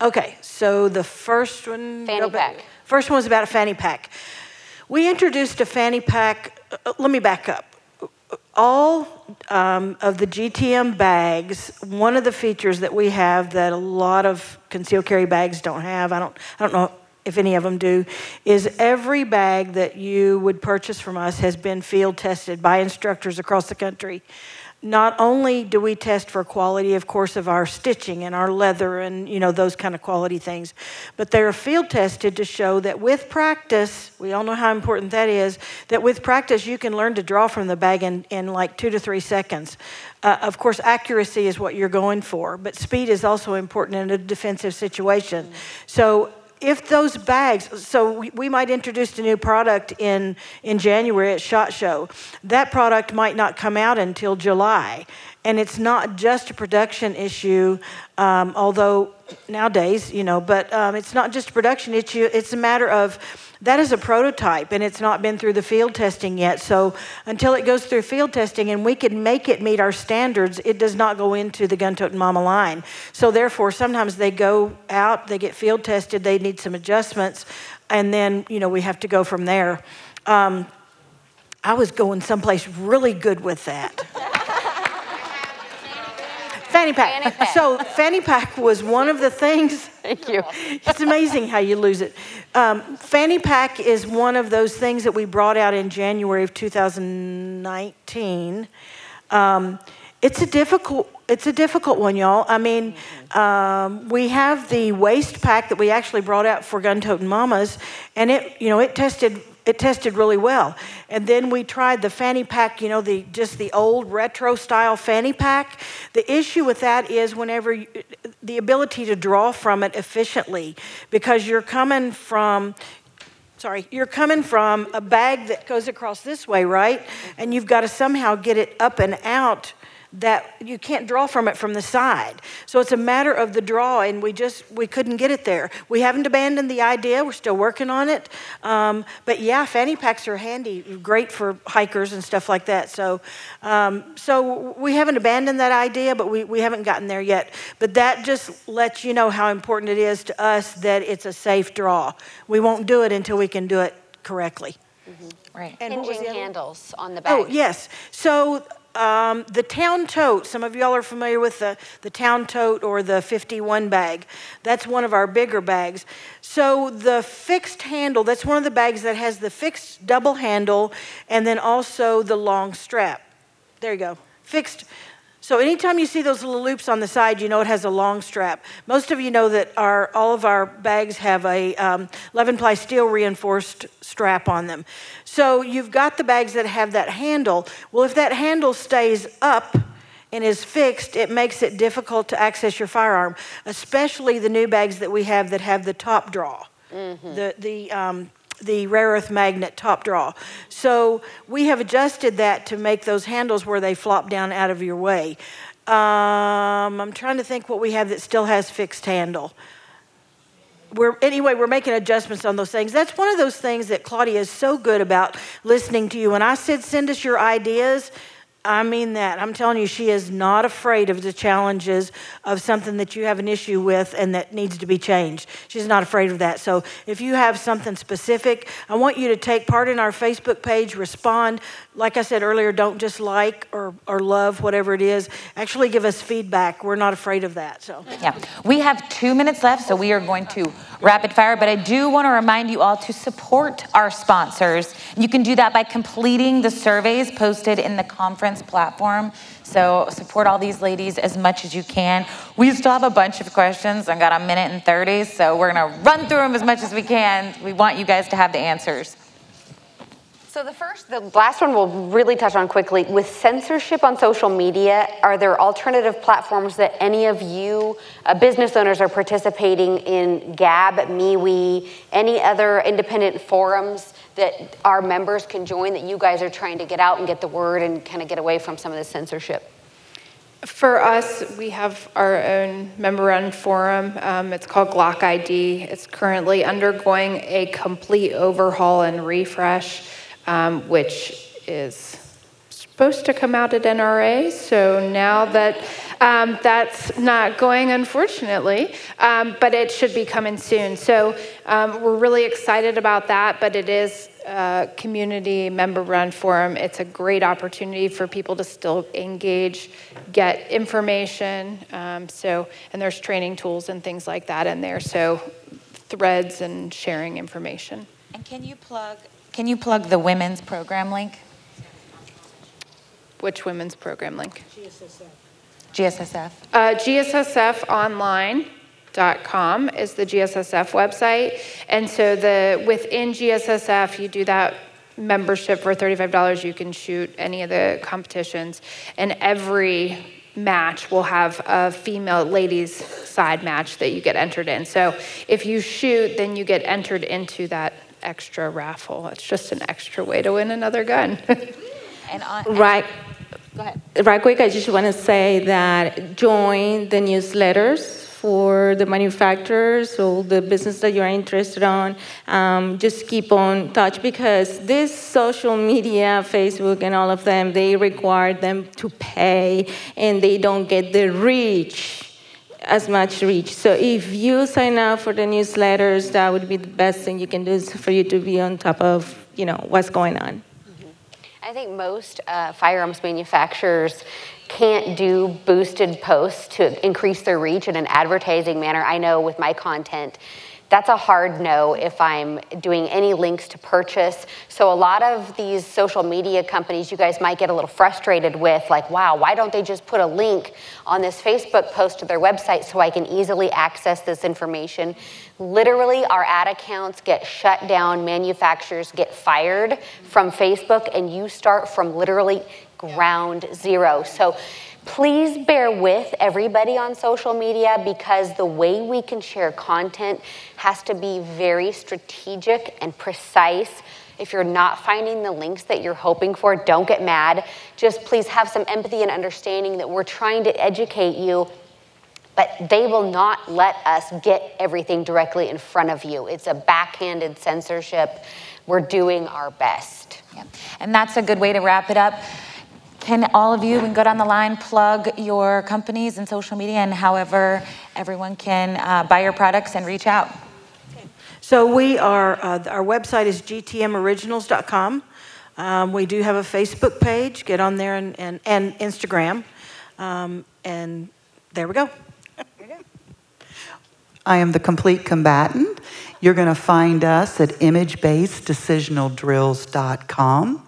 [SPEAKER 8] Okay, so the first one.
[SPEAKER 1] Fanny
[SPEAKER 8] back-
[SPEAKER 1] pack.
[SPEAKER 8] First one was about a fanny pack. We introduced a fanny pack. uh, let me back up. All um, of the GTM bags, one of the features that we have that a lot of concealed carry bags don't have, I don't, I don't know if any of them do, is every bag that you would purchase from us has been field tested by instructors across the country. Not only do we test for quality, of course, of our stitching and our leather and you know those kind of quality things, but they're field tested to show that with practice, we all know how important that is. That with practice, you can learn to draw from the bag in, in like two to three seconds. Uh, of course, accuracy is what you're going for, but speed is also important in a defensive situation. So if those bags, so we, we might introduce a new product in, in January at SHOT Show. That product might not come out until July. And it's not just a production issue, um, although nowadays, you know, but um, it's not just a production issue. It's a matter of that is a prototype and it's not been through the field testing yet. So until it goes through field testing and we can make it meet our standards, it does not go into the gun toting mama line. So therefore, sometimes they go out, they get field tested, they need some adjustments, and then you know we have to go from there. Um, I was going someplace really good with that. Fanny pack.
[SPEAKER 1] Fanny pack.
[SPEAKER 8] So fanny pack was one of the things. [LAUGHS]
[SPEAKER 1] Thank you.
[SPEAKER 8] It's amazing how you lose it. Um, fanny pack is one of those things that we brought out in January of 2019. Um, it's a difficult. It's a difficult one, y'all. I mean, um, we have the waist pack that we actually brought out for gun toting mamas, and it, you know, it tested it tested really well. And then we tried the fanny pack, you know, the just the old retro style fanny pack. The issue with that is whenever you, the ability to draw from it efficiently because you're coming from sorry, you're coming from a bag that goes across this way, right? And you've got to somehow get it up and out that you can't draw from it from the side. So it's a matter of the draw, and we just we couldn't get it there. We haven't abandoned the idea. We're still working on it. Um, but yeah, fanny packs are handy, great for hikers and stuff like that. So um, so we haven't abandoned that idea, but we, we haven't gotten there yet. But that just lets you know how important it is to us that it's a safe draw. We won't do it until we can do it correctly.
[SPEAKER 2] Mm-hmm. Right.
[SPEAKER 1] And Hinging handles on the back.
[SPEAKER 8] Oh, yes. So um, the town tote, some of y'all are familiar with the, the town tote or the 51 bag. That's one of our bigger bags. So the fixed handle, that's one of the bags that has the fixed double handle and then also the long strap. There you go. Fixed so anytime you see those little loops on the side, you know it has a long strap. Most of you know that our, all of our bags have a um, 11 ply steel reinforced strap on them. So you've got the bags that have that handle. Well, if that handle stays up, and is fixed, it makes it difficult to access your firearm, especially the new bags that we have that have the top draw. Mm-hmm. The, the um, the rare earth magnet top draw. So we have adjusted that to make those handles where they flop down out of your way. Um, I'm trying to think what we have that still has fixed handle. We're, anyway, we're making adjustments on those things. That's one of those things that Claudia is so good about listening to you. When I said send us your ideas, I mean that. I'm telling you, she is not afraid of the challenges of something that you have an issue with and that needs to be changed. She's not afraid of that. So if you have something specific, I want you to take part in our Facebook page, respond. Like I said earlier, don't just like or, or love whatever it is. Actually, give us feedback. We're not afraid of that. So
[SPEAKER 2] yeah, we have two minutes left, so we are going to rapid fire. But I do want to remind you all to support our sponsors. You can do that by completing the surveys posted in the conference platform. So support all these ladies as much as you can. We still have a bunch of questions. I've got a minute and 30, so we're gonna run through them as much as we can. We want you guys to have the answers.
[SPEAKER 1] So the first, the last one we'll really touch on quickly. With censorship on social media, are there alternative platforms that any of you uh, business owners are participating in? Gab, MeWe, any other independent forums that our members can join that you guys are trying to get out and get the word and kind of get away from some of the censorship?
[SPEAKER 4] For us, we have our own member run forum. Um, it's called Glock ID. It's currently undergoing a complete overhaul and refresh um, which is supposed to come out at NRA. So now that um, that's not going, unfortunately, um, but it should be coming soon. So um, we're really excited about that, but it is a community member run forum. It's a great opportunity for people to still engage, get information. Um, so, and there's training tools and things like that in there. So threads and sharing information.
[SPEAKER 2] And can you plug can you plug the women's program link?
[SPEAKER 4] Which women's program link?
[SPEAKER 2] GSSF. GSSF.
[SPEAKER 4] Uh, GSSFonline.com is the GSSF website. And so the within GSSF, you do that membership for $35. You can shoot any of the competitions. And every match will have a female ladies side match that you get entered in. So if you shoot, then you get entered into that extra raffle. It's just an extra way to win another gun. [LAUGHS]
[SPEAKER 5] and on, right. Go ahead. Right quick, I just want to say that join the newsletters for the manufacturers or the business that you're interested on. Um, just keep on touch because this social media, Facebook and all of them, they require them to pay and they don't get the reach as much reach. So if you sign up for the newsletters, that would be the best thing you can do is for you to be on top of, you know, what's going on.
[SPEAKER 1] I think most uh, firearms manufacturers can't do boosted posts to increase their reach in an advertising manner. I know with my content, that's a hard no if I'm doing any links to purchase. So a lot of these social media companies you guys might get a little frustrated with, like, wow, why don't they just put a link on this Facebook post to their website so I can easily access this information? Literally, our ad accounts get shut down, manufacturers get fired from Facebook, and you start from literally ground zero. So Please bear with everybody on social media because the way we can share content has to be very strategic and precise. If you're not finding the links that you're hoping for, don't get mad. Just please have some empathy and understanding that we're trying to educate you but they will not let us get everything directly in front of you. It's a backhanded censorship. We're doing our best.
[SPEAKER 2] And that's a good way to wrap it up. Can all of you, we go down the line, plug your companies and social media and however everyone can uh, buy your products and reach out?
[SPEAKER 8] So we are, uh, our website is gtmoriginals.com. Um, we do have a Facebook page. Get on there and, and, and Instagram. Um, and there we go.
[SPEAKER 7] I am the complete combatant. You're going to find us at imagebaseddecisionaldrills.com.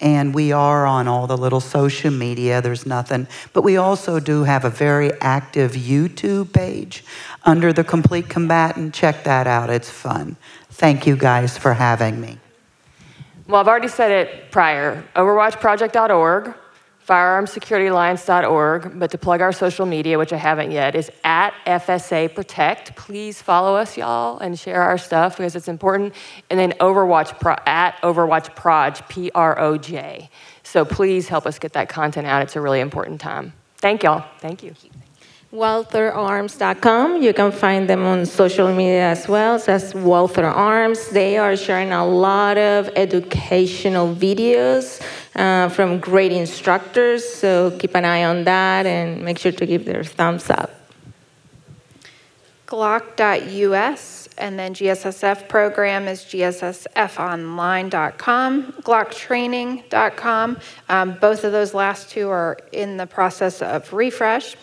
[SPEAKER 7] And we are on all the little social media, there's nothing. But we also do have a very active YouTube page under the Complete Combatant. Check that out, it's fun. Thank you guys for having me.
[SPEAKER 6] Well, I've already said it prior overwatchproject.org, firearmsecurityalliance.org, but to plug our social media, which I haven't yet, is at FSA Protect. Please follow us, y'all, and share our stuff because it's important. And then Overwatch Pro, at Overwatch Proj, P R O J. So please help us get that content out. It's a really important time. Thank y'all. Thank you.
[SPEAKER 5] WaltherArms.com. You can find them on social media as well. It says Walther Arms. They are sharing a lot of educational videos uh, from great instructors. So keep an eye on that and make sure to give their thumbs up.
[SPEAKER 4] Glock.us and then GSSF program is gssfonline.com, glocktraining.com. Um, both of those last two are in the process of refresh.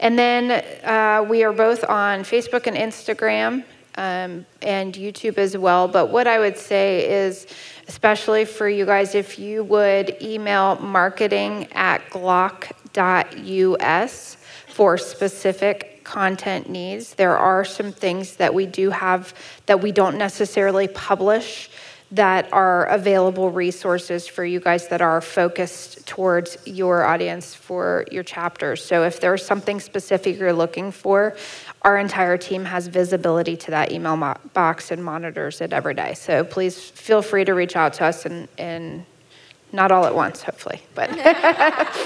[SPEAKER 4] And then uh, we are both on Facebook and Instagram um, and YouTube as well. But what I would say is, especially for you guys, if you would email marketing at glock.us for specific content needs. There are some things that we do have that we don't necessarily publish that are available resources for you guys that are focused towards your audience for your chapters. So if there's something specific you're looking for, our entire team has visibility to that email mo- box and monitors it every day. So please feel free to reach out to us and, and not all at once, hopefully, but. [LAUGHS]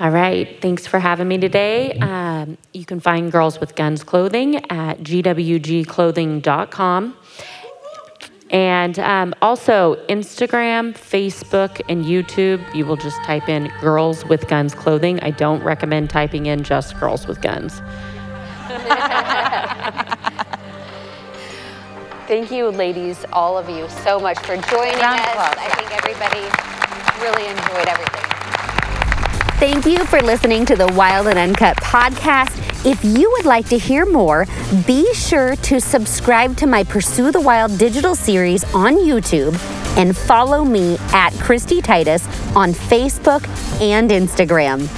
[SPEAKER 3] All right, thanks for having me today. Um, you can find Girls with Guns clothing at gwgclothing.com. And um, also Instagram, Facebook, and YouTube. You will just type in Girls with Guns clothing. I don't recommend typing in just Girls with Guns. [LAUGHS]
[SPEAKER 1] Thank you, ladies, all of you, so much for joining
[SPEAKER 2] Round
[SPEAKER 1] us.
[SPEAKER 2] applause.
[SPEAKER 1] I think everybody really enjoyed everything. Thank you for listening to the Wild and Uncut podcast. If you would like to hear more, be sure to subscribe to my Pursue the Wild digital series on YouTube and follow me at Christy Titus on Facebook and Instagram.